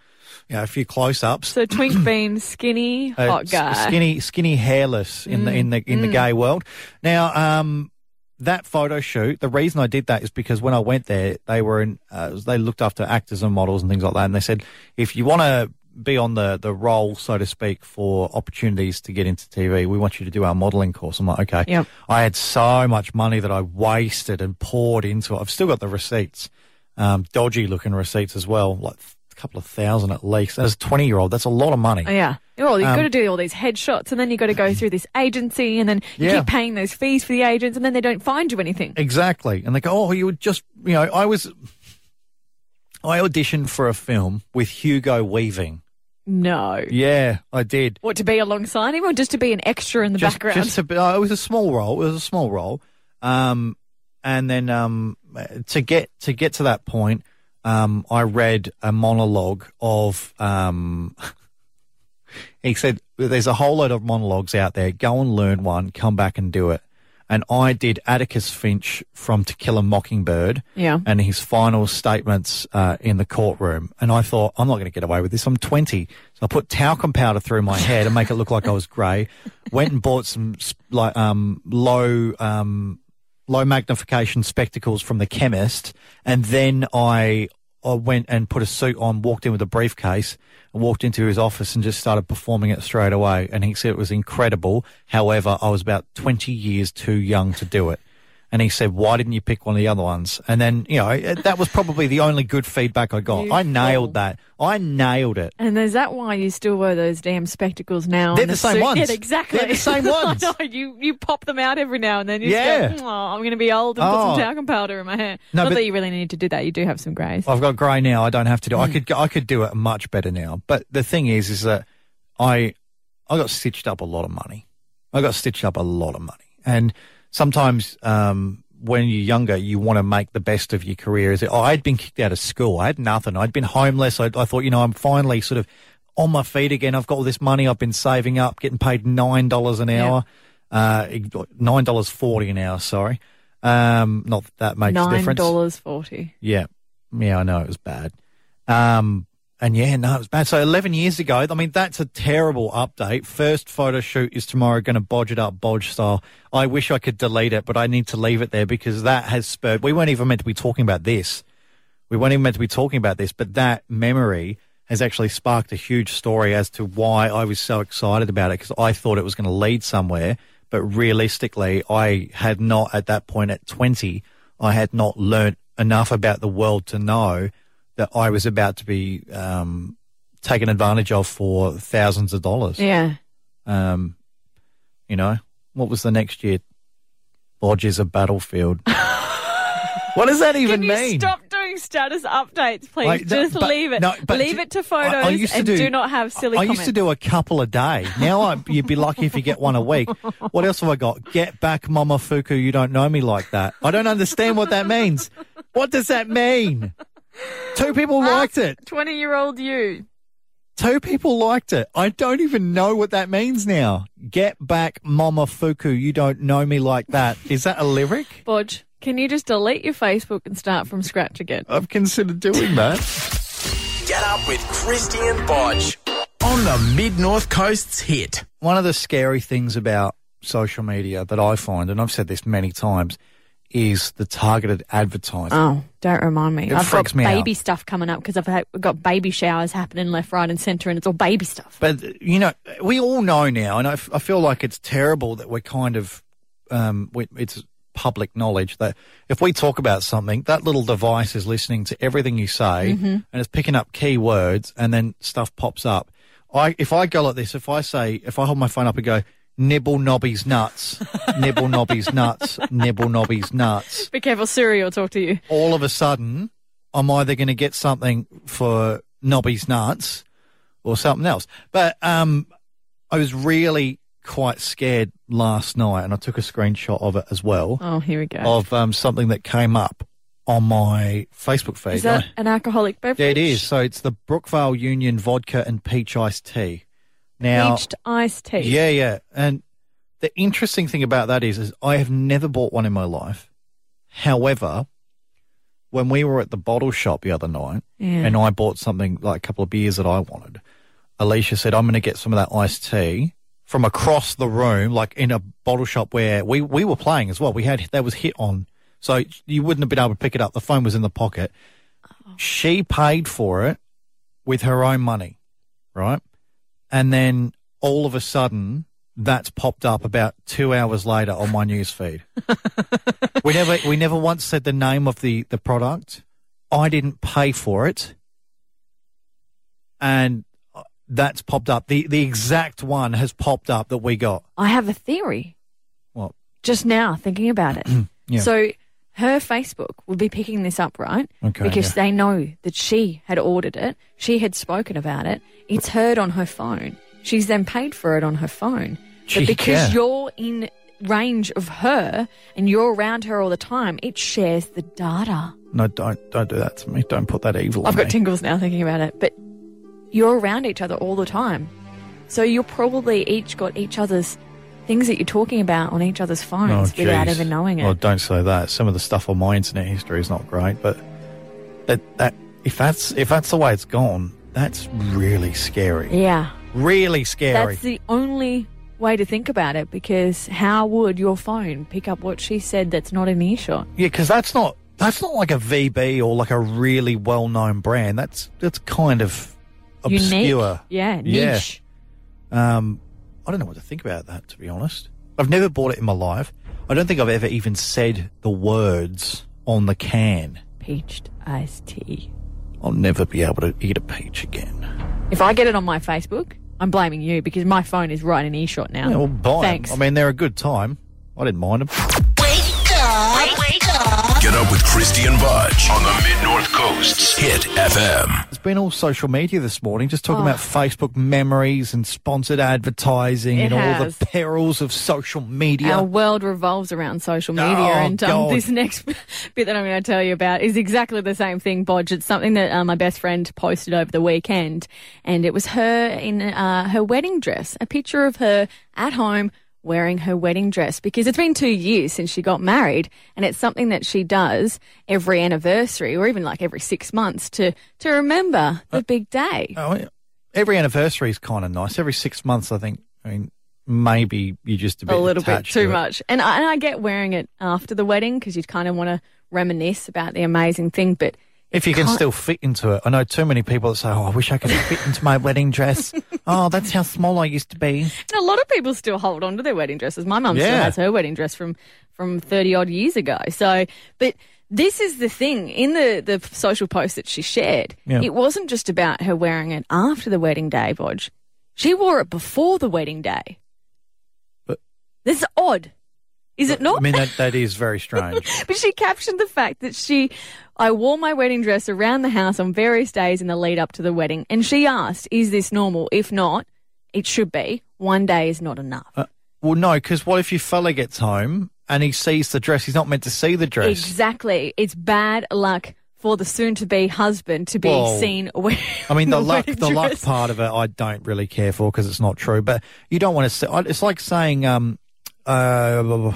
Speaker 2: you know, a few close ups.
Speaker 3: So twink being skinny,
Speaker 2: Uh,
Speaker 3: hot guy. Mm,
Speaker 2: skinny, skinny, hairless in the in the in the gay world. Now, um, that photo shoot. The reason I did that is because when I went there, they were in. Uh, they looked after actors and models and things like that, and they said if you want to be on the the roll, so to speak, for opportunities to get into TV, we want you to do our modeling course. I'm like, okay.
Speaker 3: Yep.
Speaker 2: I had so much money that I wasted and poured into it. I've still got the receipts, um, dodgy looking receipts as well, like a couple of thousand at least. As a 20 year old, that's a lot of money.
Speaker 3: Oh, yeah. Well, you've
Speaker 2: Um,
Speaker 3: got to do all these headshots and then you've got to go through this agency and then you
Speaker 2: Yeah.
Speaker 3: keep paying those fees for the agents and then they don't find you anything.
Speaker 2: Exactly. And they go, oh, you would just, you know, I was, I auditioned for a film with Hugo Weaving.
Speaker 3: No.
Speaker 2: Yeah, I did.
Speaker 3: What, to be alongside him or just to be an extra in the
Speaker 2: just,
Speaker 3: background?
Speaker 2: Just oh, it was a small role. It was a small role. Um, and then, um, to get, to get to that point, um, I read a monologue of, um, he said, there's a whole lot of monologues out there. Go and learn one, come back and do it. And I did Atticus Finch from To Kill a Mockingbird
Speaker 3: Yeah.
Speaker 2: and his final statements uh, in the courtroom. And I thought, I'm not going to get away with this. I'm 20. So I put talcum powder through my hair to make it look like I was grey. Went and bought some like um, low um, low magnification spectacles from the chemist, and then I. I went and put a suit on, walked in with a briefcase, and walked into his office and just started performing it straight away. And he said it was incredible. However, I was about 20 years too young to do it. And he said, why didn't you pick one of the other ones? And then, you know, that was probably the only good feedback I got.
Speaker 3: You
Speaker 2: I nailed that. I nailed it.
Speaker 3: And is that why you still wear those damn spectacles now?
Speaker 2: They're
Speaker 3: and
Speaker 2: the same
Speaker 3: suit?
Speaker 2: ones.
Speaker 3: Yeah, exactly.
Speaker 2: They're the same ones.
Speaker 3: I know, you, you pop them out every now and then. You
Speaker 2: Yeah.
Speaker 3: go, oh, I'm going to be old and put
Speaker 2: Oh.
Speaker 3: some talcum powder in my hair.
Speaker 2: No,
Speaker 3: Not
Speaker 2: but-
Speaker 3: that you really need to do that. You do have some greys.
Speaker 2: I've got grey now. I don't have to do. I
Speaker 3: Hmm.
Speaker 2: could I could do it much better now. But the thing is, is that I I got stitched up a lot of money. I got stitched up a lot of money, and sometimes um, when you're younger, you want to make the best of your career. Is it? Oh, I'd been kicked out of school. I had nothing. I'd been homeless. I, I thought, you know, I'm finally sort of on my feet again. I've got all this money. I've been saving up, getting paid nine dollars an hour. Uh, nine dollars forty an hour. Sorry. Um, not that that makes a
Speaker 3: Nine dollars forty.
Speaker 2: Yeah. Yeah, I know it was bad. Um, and yeah, no, it was bad. So 11 years ago, I mean, that's a terrible update. First photo shoot is tomorrow, going to bodge it up, bodge style. I wish I could delete it, but I need to leave it there because that has spurred. We weren't even meant to be talking about this. We weren't even meant to be talking about this, but that memory has actually sparked a huge story as to why I was so excited about it because I thought it was going to lead somewhere. But realistically, I had not at that point at 20, I had not learnt enough about the world to know that I was about to be um, taken advantage of for thousands of dollars.
Speaker 3: Yeah.
Speaker 2: Um, you know, what was the next year? Bodge is a battlefield. what does that even mean?
Speaker 3: stop doing status updates, please?
Speaker 2: Like,
Speaker 3: Just
Speaker 2: but-
Speaker 3: leave it.
Speaker 2: no,
Speaker 3: leave it to photos
Speaker 2: I used to
Speaker 3: and
Speaker 2: do-
Speaker 3: do, not have silly
Speaker 2: I
Speaker 3: comments.
Speaker 2: used to do a couple a day. Now I, you'd be lucky if you get one a week. What else have I got? Get back, Mama Fuku. You don't know me like that. I don't understand what that means. What does that mean? Two people liked it.
Speaker 3: 20 year old you.
Speaker 2: Two people liked it. I don't even know what that means now. Get back, Mama Fuku. You don't know me like that. Is that a lyric?
Speaker 3: Bodge, can you just delete your Facebook and start from scratch again?
Speaker 2: I've considered doing that.
Speaker 1: Get up with Krysti and Bodge on the Mid North Coast's hit.
Speaker 2: one of the scary things about social media that I find, and I've said this many times, is the targeted advertising.
Speaker 3: Oh, don't remind me.
Speaker 2: It
Speaker 3: I've
Speaker 2: freaks
Speaker 3: got
Speaker 2: me out.
Speaker 3: baby stuff coming up because I've had, got baby showers happening left, right, and centre, and it's all baby stuff.
Speaker 2: But you know, we all know now, and I, f- I feel like it's terrible that we're kind of, um, we, it's public knowledge that if we talk about something, that little device is listening to everything you say
Speaker 3: Mm-hmm.
Speaker 2: and it's picking up keywords, and then stuff pops up. I if I go like this, if I say, if I hold my phone up and go. Nibble Nobby's nuts, nibble Nobby's nuts, nibble Nobby's nuts.
Speaker 3: Be careful, Siri will talk to you.
Speaker 2: All of a sudden, I'm either going to get something for Nobby's nuts or something else. But um, I was really quite scared last night, and I took a screenshot of it as well
Speaker 3: Oh, here we go.
Speaker 2: of um, something that came up on my Facebook feed.
Speaker 3: is that an alcoholic beverage?
Speaker 2: yeah, it is. So it's the Brookvale Union vodka and peach iced tea. Now,
Speaker 3: Peached iced tea.
Speaker 2: yeah, yeah. And the interesting thing about that is, is I have never bought one in my life. However, when we were at the bottle shop the other night,
Speaker 3: Yeah.
Speaker 2: and I bought something like a couple of beers that I wanted, Alicia said, "I'm going to get some of that iced tea." From across the room, like in a bottle shop where we, we were playing as well. We had, that was hit on. So you wouldn't have been able to pick it up. The phone was in the pocket. Oh. She paid for it with her own money, right? And then all of a sudden, that's popped up about two hours later on my news feed. we never, we never once said the name of the, the product. I didn't pay for it. And uh, that's popped up. The, the exact one has popped up that we got.
Speaker 3: I have a theory.
Speaker 2: What?
Speaker 3: Just now, thinking about it.
Speaker 2: Yeah.
Speaker 3: So her Facebook would be picking this up, right?
Speaker 2: Okay,
Speaker 3: Because
Speaker 2: yeah.
Speaker 3: they know that she had ordered it. She had spoken about it. It's heard on her phone. She's then paid for it on her phone.
Speaker 2: Gee,
Speaker 3: but because
Speaker 2: yeah.
Speaker 3: you're in range of her and you're around her all the time, it shares the data.
Speaker 2: No, don't, don't do that to me. Don't put that evil
Speaker 3: I've got
Speaker 2: me.
Speaker 3: tingles now thinking about it. But you're around each other all the time. So you're probably each got each other's things that you're talking about on each other's phones without
Speaker 2: Oh, jeez.
Speaker 3: even knowing it.
Speaker 2: Well, don't say that. Some of the stuff on my internet history is not great, but that that if that's if that's the way it's gone, that's really scary.
Speaker 3: yeah.
Speaker 2: Really scary.
Speaker 3: That's the only way to think about it because how would your phone pick up what she said that's not in the earshot?
Speaker 2: yeah, because that's not that's not like a VB or like a really well known brand. That's that's kind of obscure.
Speaker 3: Unique. Yeah,
Speaker 2: Yeah.
Speaker 3: niche.
Speaker 2: Um, I don't know what to think about that, to be honest. I've never bought it in my life. I don't think I've ever even said the words on the can.
Speaker 3: Peached iced tea.
Speaker 2: I'll never be able to eat a peach again.
Speaker 3: If I get it on my Facebook, I'm blaming you because my phone is right in earshot now.
Speaker 2: Yeah, well, buy 'em.
Speaker 3: Thanks.
Speaker 2: I mean, they're a good time. I didn't mind them.
Speaker 1: Get up with Krysti and Bodge on the Mid North Coast's Hit FM.
Speaker 2: It's been all social media this morning, just talking
Speaker 3: Oh.
Speaker 2: about Facebook memories and sponsored advertising
Speaker 3: It
Speaker 2: and all the perils of social media.
Speaker 3: Our world revolves around social media,
Speaker 2: Oh,
Speaker 3: and um, this next bit that I'm going to tell you about is exactly the same thing, Bodge. It's something that uh, my best friend posted over the weekend, and it was her in uh, her wedding dress, a picture of her at home wearing her wedding dress because it's been two years since she got married, and it's something that she does every anniversary or even like every six months to to remember the uh, big day.
Speaker 2: Oh, yeah. Every anniversary is kind of nice. Every six months, I think. I mean, maybe you just a bit
Speaker 3: a little bit too
Speaker 2: to
Speaker 3: much. And I, and I get wearing it after the wedding because you kind of want to reminisce about the amazing thing. But
Speaker 2: If you can still fit into it. I know too many people that say, "Oh, I wish I could fit into my wedding dress." oh, that's how small I used to be.
Speaker 3: and a lot of people still hold on to their wedding dresses. My mum still
Speaker 2: Yeah.
Speaker 3: has her wedding dress from from thirty odd years ago. So, but this is the thing in the the social post that she shared.
Speaker 2: Yeah.
Speaker 3: It wasn't just about her wearing it after the wedding day, Bodge. She wore it before the wedding day.
Speaker 2: But-
Speaker 3: this is odd, is it not?
Speaker 2: I mean, that, that is very strange.
Speaker 3: But she captioned the fact that she, I wore my wedding dress around the house on various days in the lead up to the wedding. And she asked, is this normal? If not, it should be. One day is not enough.
Speaker 2: Uh, well, no, because what if your fella gets home and he sees the dress? He's not meant to see the dress.
Speaker 3: exactly. It's bad luck for the soon to be husband to be
Speaker 2: Well,
Speaker 3: seen wearing
Speaker 2: I mean, the
Speaker 3: a
Speaker 2: luck, the luck part of it, I don't really care for because it's not true. But you don't want to say. It's like saying, um, uh,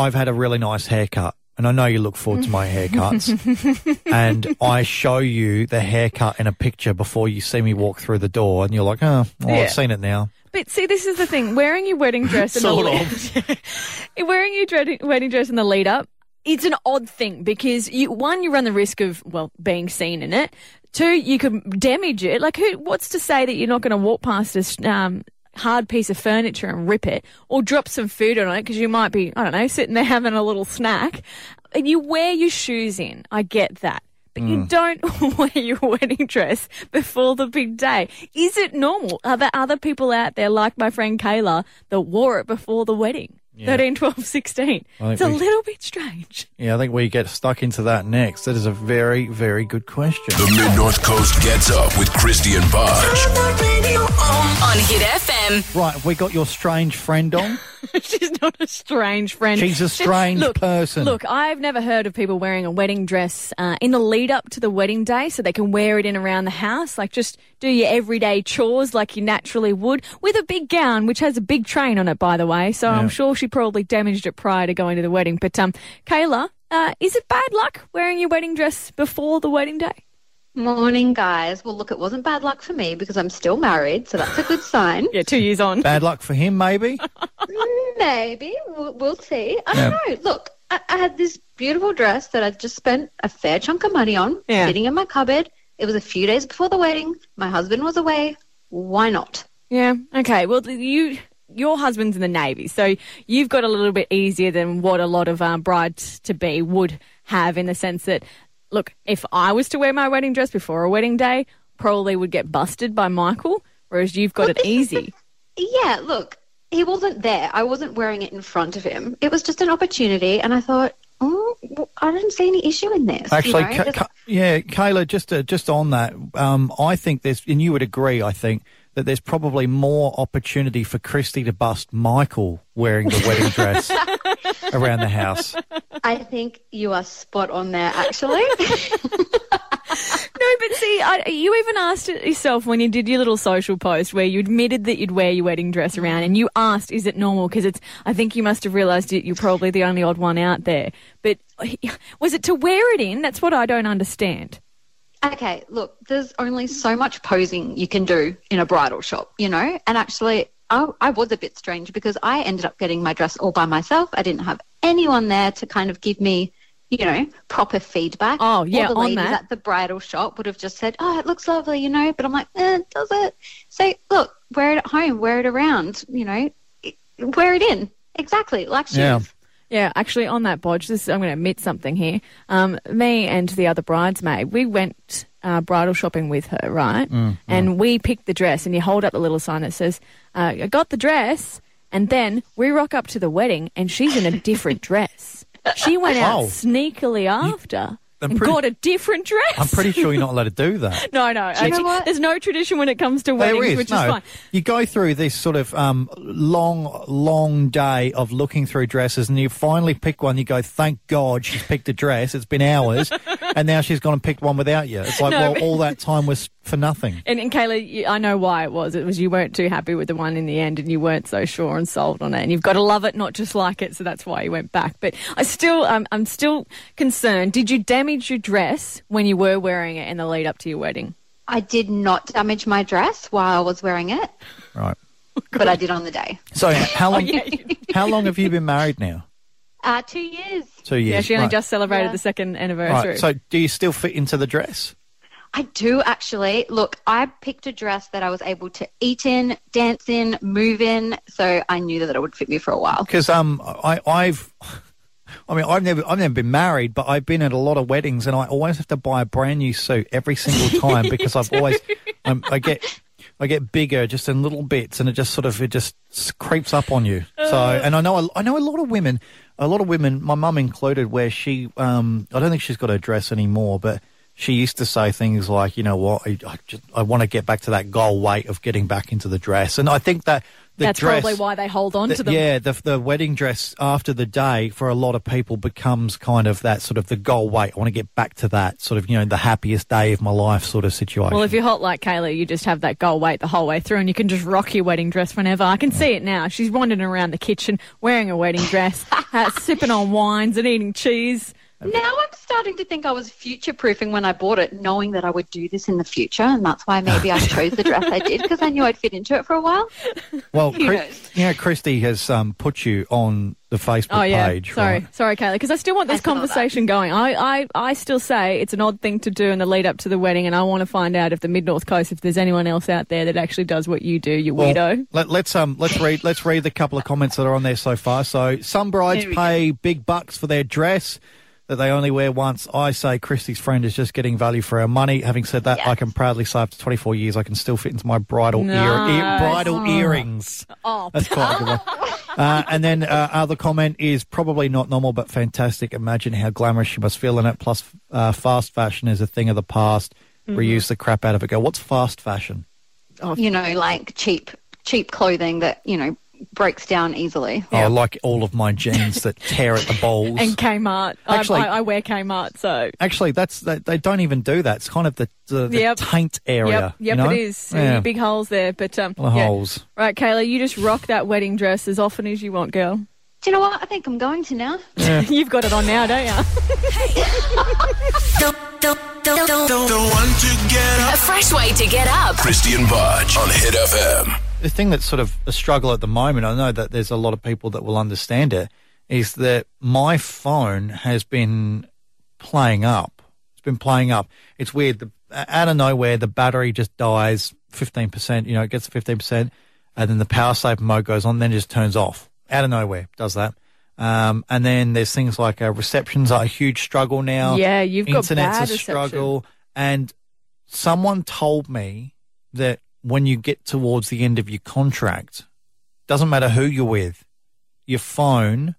Speaker 2: I've had a really nice haircut, and I know you look forward to my haircuts, and I show you the haircut in a picture before you see me walk through the door, and you're like, oh, well,
Speaker 3: Yeah.
Speaker 2: I've seen it now.
Speaker 3: But see, this is the thing: wearing your wedding dress in the lead, wearing your dread- wedding dress in the lead up it's an odd thing because you one you run the risk of well being seen in it. Two, you could damage it. Like, who? What's to say that you're not going to walk past a um, hard piece of furniture and rip it, or drop some food on it because you might be I don't know sitting there having a little snack. And you wear your shoes in. I get that. But you mm. don't wear your wedding dress before the big day. Is it normal? Are there other people out there like my friend Kayla that wore it before the wedding? 13, 12, 16.
Speaker 2: I think
Speaker 3: It's a little bit strange.
Speaker 2: Yeah, I think we get stuck into that next. That is a very, very good question.
Speaker 7: The Mid North Coast gets up with Krysti and Bodge.
Speaker 5: On Hit FM.
Speaker 2: Right, we got your strange friend on?
Speaker 3: She's not a strange friend.
Speaker 2: She's a
Speaker 3: She-
Speaker 2: strange
Speaker 3: look,
Speaker 2: person.
Speaker 3: Look, I've never heard of people wearing a wedding dress uh, in the lead up to the wedding day so they can wear it in around the house. Like just do your everyday chores like you naturally would with a big gown, which has a big train on it, by the way. So I'm sure she probably damaged it prior to going to the wedding. But um, Kayla, uh, is it bad luck wearing your wedding dress before the wedding day?
Speaker 8: Morning, guys. Well, look, it wasn't bad luck for me because I'm still married, so that's a good sign.
Speaker 3: Yeah, two years on.
Speaker 2: Bad luck for him, maybe?
Speaker 8: Maybe. We'll, we'll see. I don't know. Look, I, I had this beautiful dress that I'd just spent a fair chunk of money on,
Speaker 3: Yeah.
Speaker 8: sitting in my cupboard. It was a few days before the wedding. My husband was away. Why not?
Speaker 3: Yeah. Okay. Well, you your husband's in the navy, so you've got a little bit easier than what a lot of um, brides to be would have, in the sense that, look, if I was to wear my wedding dress before a wedding day, probably would get busted by Michael, whereas you've got
Speaker 8: Well,
Speaker 3: it
Speaker 8: this is the-
Speaker 3: easy.
Speaker 8: Yeah, look, he wasn't there. I wasn't wearing it in front of him. It was just an opportunity, and I thought, oh, well, I didn't see any issue in this. you
Speaker 2: Actually,
Speaker 8: know?
Speaker 2: Ka-
Speaker 8: Just-
Speaker 2: Ka- yeah, Kayla, just uh, just on that, um, I think there's, and you would agree, I think that there's probably more opportunity for Krysti to bust Michael wearing the wedding dress around the house.
Speaker 8: I think you are spot on there, actually.
Speaker 3: No, but see, I, you even asked it yourself when you did your little social post where you admitted that you'd wear your wedding dress around, and you asked, "Is it normal?" Because it's. I think you must have realised that you're probably the only odd one out there. But was it to wear it in? That's what I don't understand.
Speaker 8: Okay, look, there's only so much posing you can do in a bridal shop, you know? And actually, I, I was a bit strange because I ended up getting my dress all by myself. I didn't have anyone there to kind of give me, you know, proper feedback.
Speaker 3: Oh, yeah,
Speaker 8: All the
Speaker 3: on
Speaker 8: ladies
Speaker 3: that.
Speaker 8: at the bridal shop would have just said, oh, it looks lovely, you know? But I'm like, eh, does it? So, look, wear it at home, wear it around, you know? Wear it in. Exactly, like shoes.
Speaker 2: Yeah.
Speaker 3: Yeah, actually, on that bodge, this I'm going to admit something here. Um, me and the other bridesmaid, we went uh, bridal shopping with her, right? and we picked the dress, and you hold up the little sign that says, uh, "I got the dress." And then we rock up to the wedding, and she's in a different dress. She went out
Speaker 2: Oh.
Speaker 3: sneakily after
Speaker 2: I'm
Speaker 3: and
Speaker 2: pretty-
Speaker 3: got a different dress.
Speaker 2: I'm pretty sure you're not allowed to do that.
Speaker 3: no, no.
Speaker 8: you
Speaker 3: actually,
Speaker 8: know?
Speaker 3: There's no tradition when it comes to weddings,
Speaker 2: is,
Speaker 3: which
Speaker 2: no.
Speaker 3: is fine.
Speaker 2: You go through this sort of um, long, long day of looking through dresses, and you finally pick one. You go, "Thank God she's picked a dress. It's been hours, and now she's gone and picked one without you." It's like,
Speaker 3: No,
Speaker 2: well,
Speaker 3: but-
Speaker 2: all that time was for nothing.
Speaker 3: And, and Kayla, I know why it was. It was you weren't too happy with the one in the end, and you weren't so sure and sold on it. And you've got to love it, not just like it. So that's why you went back. But I still, um, I'm still concerned. Did you damage your dress when you were wearing it in the lead up to your wedding?
Speaker 8: I did not damage my dress while I was wearing it,
Speaker 2: Right.
Speaker 8: but I did on the day.
Speaker 2: So, how long?
Speaker 3: yeah,
Speaker 2: how long have you been married now?
Speaker 8: Uh, two years.
Speaker 2: Two years.
Speaker 3: Yeah, she only
Speaker 2: right.
Speaker 3: just celebrated
Speaker 8: Yeah.
Speaker 3: the second anniversary.
Speaker 2: Right. So, do you still fit into the dress?
Speaker 8: I do actually. Look, I picked a dress that I was able to eat in, dance in, move in, so I knew that it would fit me for a while.
Speaker 2: Because um, I, I've, I mean, I've never, I've never been married, but I've been at a lot of weddings, and I always have to buy a brand new suit every single time because I've always, um, I get, I get bigger just in little bits, and it just sort of, it just creeps up on you. So, and I know, I know a lot of women, a lot of women, my mum included, where she, um, I don't think she's got a dress anymore, but. She used to say things like, you know what, I, I, just, I want to get back to that goal weight of getting back into the dress. And I think that
Speaker 3: That's
Speaker 2: dress,
Speaker 3: probably why they hold on
Speaker 2: the-
Speaker 3: to them.
Speaker 2: Yeah, the the wedding dress after the day for a lot of people becomes kind of that sort of the goal weight. I want to get back to that sort of you know the happiest day of my life sort of situation.
Speaker 3: Well, if you're hot like Kayla, you just have that goal weight the whole way through and you can just rock your wedding dress whenever. I can see it now. She's wandering around the kitchen wearing a wedding dress, uh, sipping on wines and eating cheese.
Speaker 8: Now I'm starting to think I was future proofing when I bought it, knowing that I would do this in the future, and that's why maybe I chose the dress I did because I knew I'd fit into it for a while.
Speaker 2: Well,
Speaker 8: Who
Speaker 2: Chri- you know, Krysti has um, put you on the Facebook
Speaker 3: Oh yeah,
Speaker 2: page.
Speaker 3: sorry,
Speaker 2: right?
Speaker 3: sorry, Kayla, because I still want this
Speaker 8: saw that.
Speaker 3: conversation going. I, I, I still say it's an odd thing to do in the lead up to the wedding, and I want to find out if the Mid North Coast, if there's anyone else out there that actually does what you do, you
Speaker 2: Well,
Speaker 3: weirdo.
Speaker 2: Let, let's um let's read let's read the couple of comments that are on there so far. So some brides
Speaker 8: Here we
Speaker 2: pay big bucks for their dress that they only wear once. I say Krysti's friend is just getting value for our money. Having said that, I can proudly say after 24 years, I can still fit into my bridal ear, ear
Speaker 3: Nice.
Speaker 2: bridal earrings.
Speaker 3: Oh,
Speaker 2: That's quite a good one. Uh, and then uh, other comment is probably not normal but fantastic. Imagine how glamorous she must feel in it. Plus, uh, fast fashion is a thing of the past.
Speaker 3: Mm-hmm.
Speaker 2: Reuse the crap out of it. Go. What's fast fashion?
Speaker 8: You know, like cheap, cheap clothing that you know breaks down easily.
Speaker 2: Oh, like all of my jeans that tear at the balls.
Speaker 3: and Kmart. I-
Speaker 2: Actually-
Speaker 3: I, I wear Kmart, so
Speaker 2: Actually, that's they, they don't even do that. It's kind of the the, the
Speaker 3: Yep.
Speaker 2: taint area.
Speaker 3: yep, yep,
Speaker 2: you know?
Speaker 3: it is.
Speaker 2: Yeah.
Speaker 3: Big holes there, but um,
Speaker 2: The
Speaker 3: yeah.
Speaker 2: holes.
Speaker 3: Right, Kayla, you just rock that wedding dress as often as you want, girl.
Speaker 8: Do you know what? I think I'm going to now.
Speaker 3: You've got it on now, don't you?
Speaker 7: The one to get
Speaker 5: A fresh way to get up.
Speaker 7: Krysti and Bodge on Hit FM.
Speaker 2: The thing that's sort of a struggle at the moment, I know that there's a lot of people that will understand it, is that my phone has been playing up. It's been playing up. It's weird. The, out of nowhere, the battery just dies 15%, you know, it gets 15%, and then the power saver mode goes on, then it just turns off. Out of nowhere, does that. Um, and then there's things like uh, receptions are a huge struggle now.
Speaker 3: Yeah, you've got
Speaker 2: Internet's
Speaker 3: bad
Speaker 2: a
Speaker 3: reception.
Speaker 2: struggle. And someone told me that when you get towards the end of your contract, doesn't matter who you're with, your phone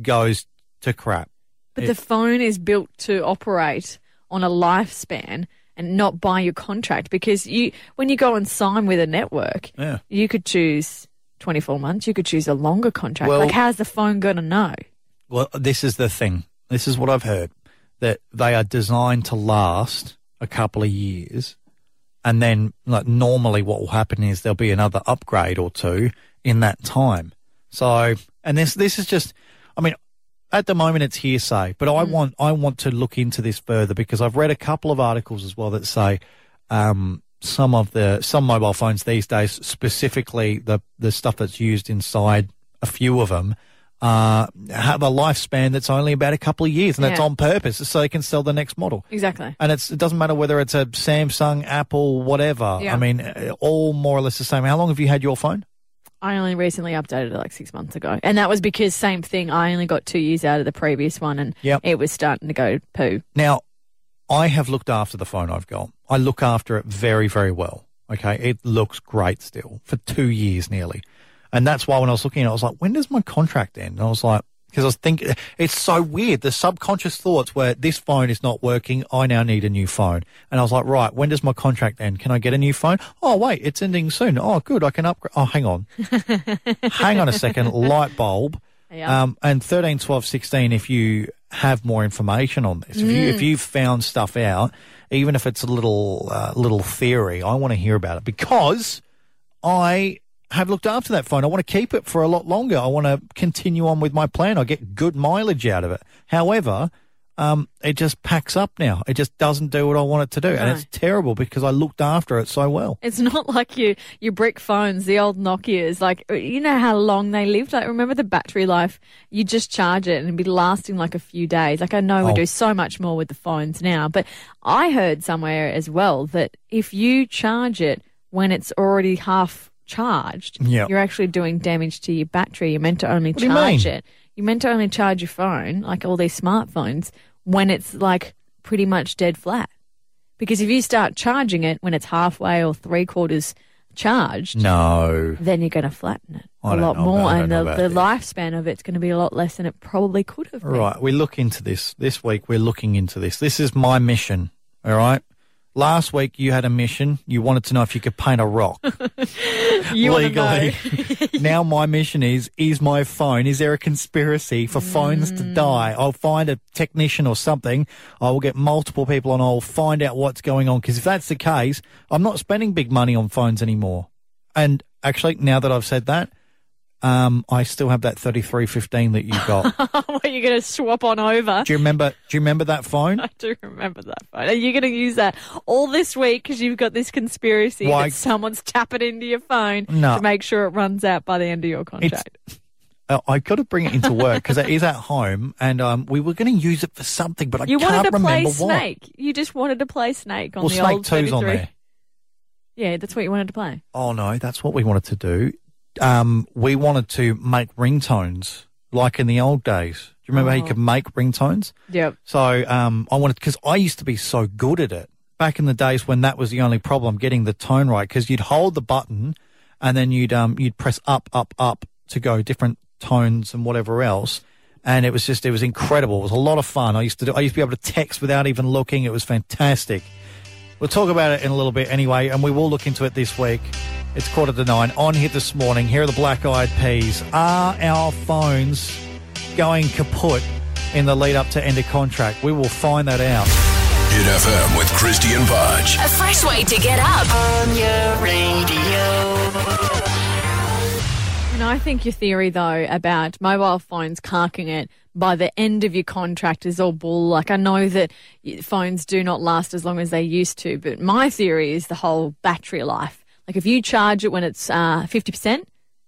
Speaker 2: goes to crap.
Speaker 3: But
Speaker 2: It-
Speaker 3: the phone is built to operate on a lifespan and not by your contract because you when you go and sign with a network,
Speaker 2: Yeah.
Speaker 3: you could choose 24 months, you could choose a longer contract.
Speaker 2: Well-
Speaker 3: like how's the phone going to know?
Speaker 2: Well, this is the thing. This is what I've heard that they are designed to last a couple of years. And then, like, normally what will happen is there'll be another upgrade or two in that time. So, and this, this is just, I mean, at the moment it's hearsay, but I want, I want to look into this further because I've read a couple of articles as well that say, um, some of the, some mobile phones these days, specifically the, the stuff that's used inside a few of them, uh, have a lifespan that's only about a couple of years, and that's on purpose so they can sell the next model.
Speaker 3: Exactly.
Speaker 2: And it's, it doesn't matter whether it's a Samsung, Apple, whatever.
Speaker 3: Yeah.
Speaker 2: I mean, uh, all more or less the same. How long have you had your phone?
Speaker 3: I only recently updated it like six months ago. And that was because same thing. I only got two years out of the previous one and
Speaker 2: Yep.
Speaker 3: it was starting to go poo.
Speaker 2: Now, I have looked after the phone I've got. I look after it very, very well. Okay. It looks great still for two years nearly. And that's why when I was looking at it, I was like, when does my contract end? And I was like, because I was thinking, it's so weird. The subconscious thoughts were, this phone is not working. I now need a new phone. And I was like, right, when does my contract end? Can I get a new phone? Oh, wait, it's ending soon. Oh, good. I can upgrade. Oh, hang on. hang on a second. Light bulb.
Speaker 3: Yeah.
Speaker 2: Um, and 13, 12, 16, if you have more information on this, if, you, if you've found stuff out, even if it's a little, uh, little theory, I want to hear about it because I have looked after that phone. I want to keep it for a lot longer. I want to continue on with my plan. I get good mileage out of it. However, um, it just packs up now. It just doesn't do what I want it to do. And it's terrible because I looked after it so well.
Speaker 3: It's not like your your brick phones, the old Nokias. Like you know how long they lived. Like remember the battery life? You just charge it and it'd be lasting like a few days. Like I know we
Speaker 2: Oh.
Speaker 3: do so much more with the phones now, but I heard somewhere as well that if you charge it when it's already half charged,
Speaker 2: Yep.
Speaker 3: you're actually doing damage to your battery. You're meant to only
Speaker 2: you
Speaker 3: charge
Speaker 2: mean?
Speaker 3: it. You're meant to only charge your phone, like all these smartphones, when it's like pretty much dead flat. Because if you start charging it when it's halfway or three quarters charged,
Speaker 2: No.
Speaker 3: then you're going to flatten it
Speaker 2: I
Speaker 3: a lot more,
Speaker 2: about-
Speaker 3: and the, the lifespan of it's going to be a lot less than it probably could have been.
Speaker 2: Right, we look into this this week. We're looking into this. This is my mission. All right. Last week you had a mission. You wanted to know if you could paint a rock legally. now my mission is: is my phone? Is there a conspiracy for phones
Speaker 3: Mm.
Speaker 2: to die? I'll find a technician or something. I will get multiple people on. I'll find out what's going on. Because if that's the case, I'm not spending big money on phones anymore. And actually, now that I've said that, um, I still have that 3315 that you got.
Speaker 3: what are you going to swap on over?
Speaker 2: do you remember? Do you remember that phone?
Speaker 3: I do remember that phone. Are you going to use that all this week because you've got this conspiracy
Speaker 2: Why-
Speaker 3: that someone's tapping into your phone
Speaker 2: No.
Speaker 3: to make sure it runs out by the end of your contract?
Speaker 2: Uh, I got to bring it into work because it is at home, and um, we were going to use it for something, but I
Speaker 3: you
Speaker 2: can't
Speaker 3: wanted to play
Speaker 2: remember what.
Speaker 3: Snake. You just wanted to play Snake on
Speaker 2: Well,
Speaker 3: the
Speaker 2: Snake
Speaker 3: old
Speaker 2: 2's on there.
Speaker 3: Yeah, that's what you wanted to play.
Speaker 2: Oh no, that's what we wanted to do. Um, we wanted to make ringtones like in the old days. Do you remember how you
Speaker 3: Oh.
Speaker 2: could make ringtones?
Speaker 3: Yep.
Speaker 2: So um, I wanted because I used to be so good at it back in the days when that was the only problem getting the tone right because you'd hold the button and then you'd um you'd press up up up to go different tones and whatever else. And it was just, it was incredible. It was a lot of fun. I used to do, I used to be able to text without even looking. It was fantastic. We'll talk about it in a little bit anyway, and we will look into it this week. It's quarter to nine on here this morning. Here are the Black Eyed Peas. Are our phones going kaput in the lead up to end of contract? We will find that out.
Speaker 7: Hit FM with Krysti and Bodge.
Speaker 5: A fresh way to get up.
Speaker 3: And I think your theory, though, about mobile phones carking it by the end of your contract is all bull. Like, I know that phones do not last as long as they used to, but my theory is the whole battery life. Like, if you charge it when it's uh, 50%,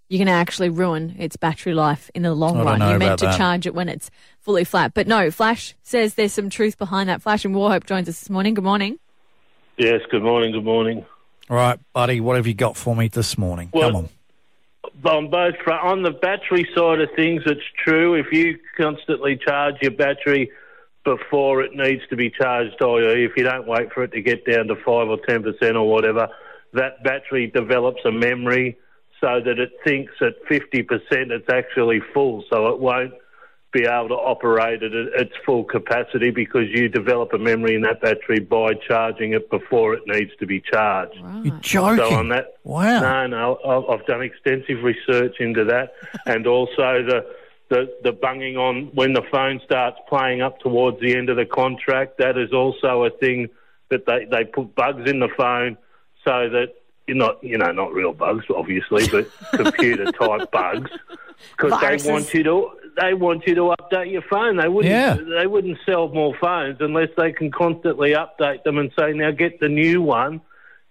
Speaker 3: you're going to actually ruin its battery life in the long
Speaker 2: I don't
Speaker 3: run.
Speaker 2: know
Speaker 3: You're meant
Speaker 2: about
Speaker 3: to
Speaker 2: that.
Speaker 3: charge it when it's fully flat. But no, Flash says there's some truth behind that. Flash and Warhope joins us this morning. Good morning.
Speaker 9: Yes, good morning, good morning.
Speaker 2: All right, buddy, what have you got for me this morning?
Speaker 9: Well-
Speaker 2: Come on.
Speaker 9: On both front, on the battery side of things, it's true. If you constantly charge your battery before it needs to be charged, or if you don't wait for it to get down to five or ten percent or whatever, that battery develops a memory so that it thinks at fifty percent it's actually full, so it won't be able to operate at its full capacity because you develop a memory in that battery by charging it before it needs to be charged.
Speaker 2: You're joking.
Speaker 9: So on that,
Speaker 2: Wow.
Speaker 9: no, no, I've, I've done extensive research into that, and also the, the the bunging on when the phone starts playing up towards the end of the contract. That is also a thing that they, they put bugs in the phone so that you're not you know not real bugs obviously, but computer type bugs because they want you to. They want you to update your phone. They wouldn't.
Speaker 2: Yeah.
Speaker 9: They wouldn't sell more phones unless they can constantly update them and say, "Now get the new one,"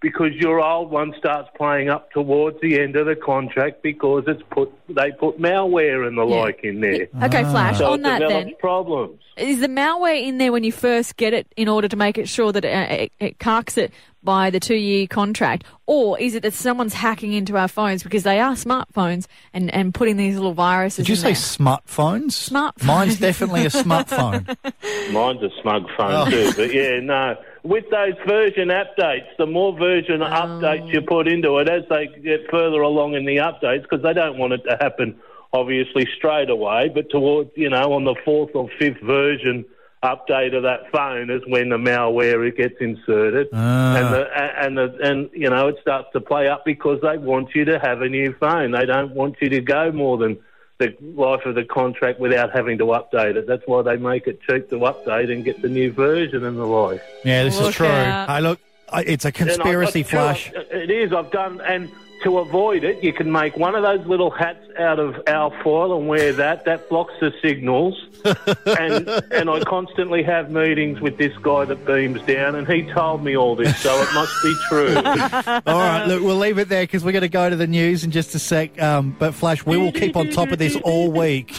Speaker 9: because your old one starts playing up towards the end of the contract because it's put they put malware and the
Speaker 3: Yeah.
Speaker 9: like in there.
Speaker 3: Okay, Flash,
Speaker 9: So
Speaker 3: on
Speaker 9: it
Speaker 3: that then.
Speaker 9: problems.
Speaker 3: Is the malware in there when you first get it in order to make it sure that it, it, it carks it by the two year contract? Or is it that someone's hacking into our phones because they are smartphones and, and putting these little viruses
Speaker 2: Did you
Speaker 3: in
Speaker 2: say
Speaker 3: there?
Speaker 2: smartphones?
Speaker 3: Smartphone.
Speaker 2: Mine's definitely a smartphone.
Speaker 9: Mine's a smug phone
Speaker 2: Oh.
Speaker 9: too, but yeah, no. With those version updates, the more version oh. updates you put into it as they get further along in the updates, because they don't want it to happen obviously straight away, but towards you know on the fourth or fifth version update of that phone is when the malware it gets inserted, ah. and the and the and you know it starts to play up because they want you to have a new phone. They don't want you to go more than the life of the contract without having to update it. That's why they make it cheap to update and get the new version and the like.
Speaker 2: Yeah, this
Speaker 3: Look
Speaker 2: is true.
Speaker 3: out.
Speaker 2: Hey, look, I- it's a conspiracy,
Speaker 9: I-
Speaker 2: Flash.
Speaker 9: It is. I've done and. To avoid it, you can make one of those little hats out of alfoil and wear that. That blocks the signals. and and I constantly have meetings with this guy that beams down, and he told me all this, so it must be true.
Speaker 2: All right, look, we'll leave it there because we're going to go to the news in just a sec. Um, but Flash, we will keep on top of this all week.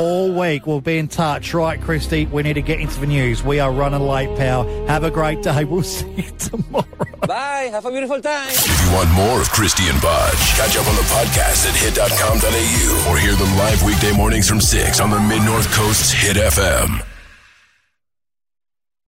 Speaker 2: All week, we'll be in touch. Right, Krysti, we need to get into the news. We are running late, pal. Have a great day. We'll see you tomorrow.
Speaker 6: Bye. Have a beautiful time.
Speaker 7: If you want more of Krysti and Bodge, catch up on the podcast at hit.com.au or hear them live weekday mornings from 6 on the Mid North Coast's Hit FM.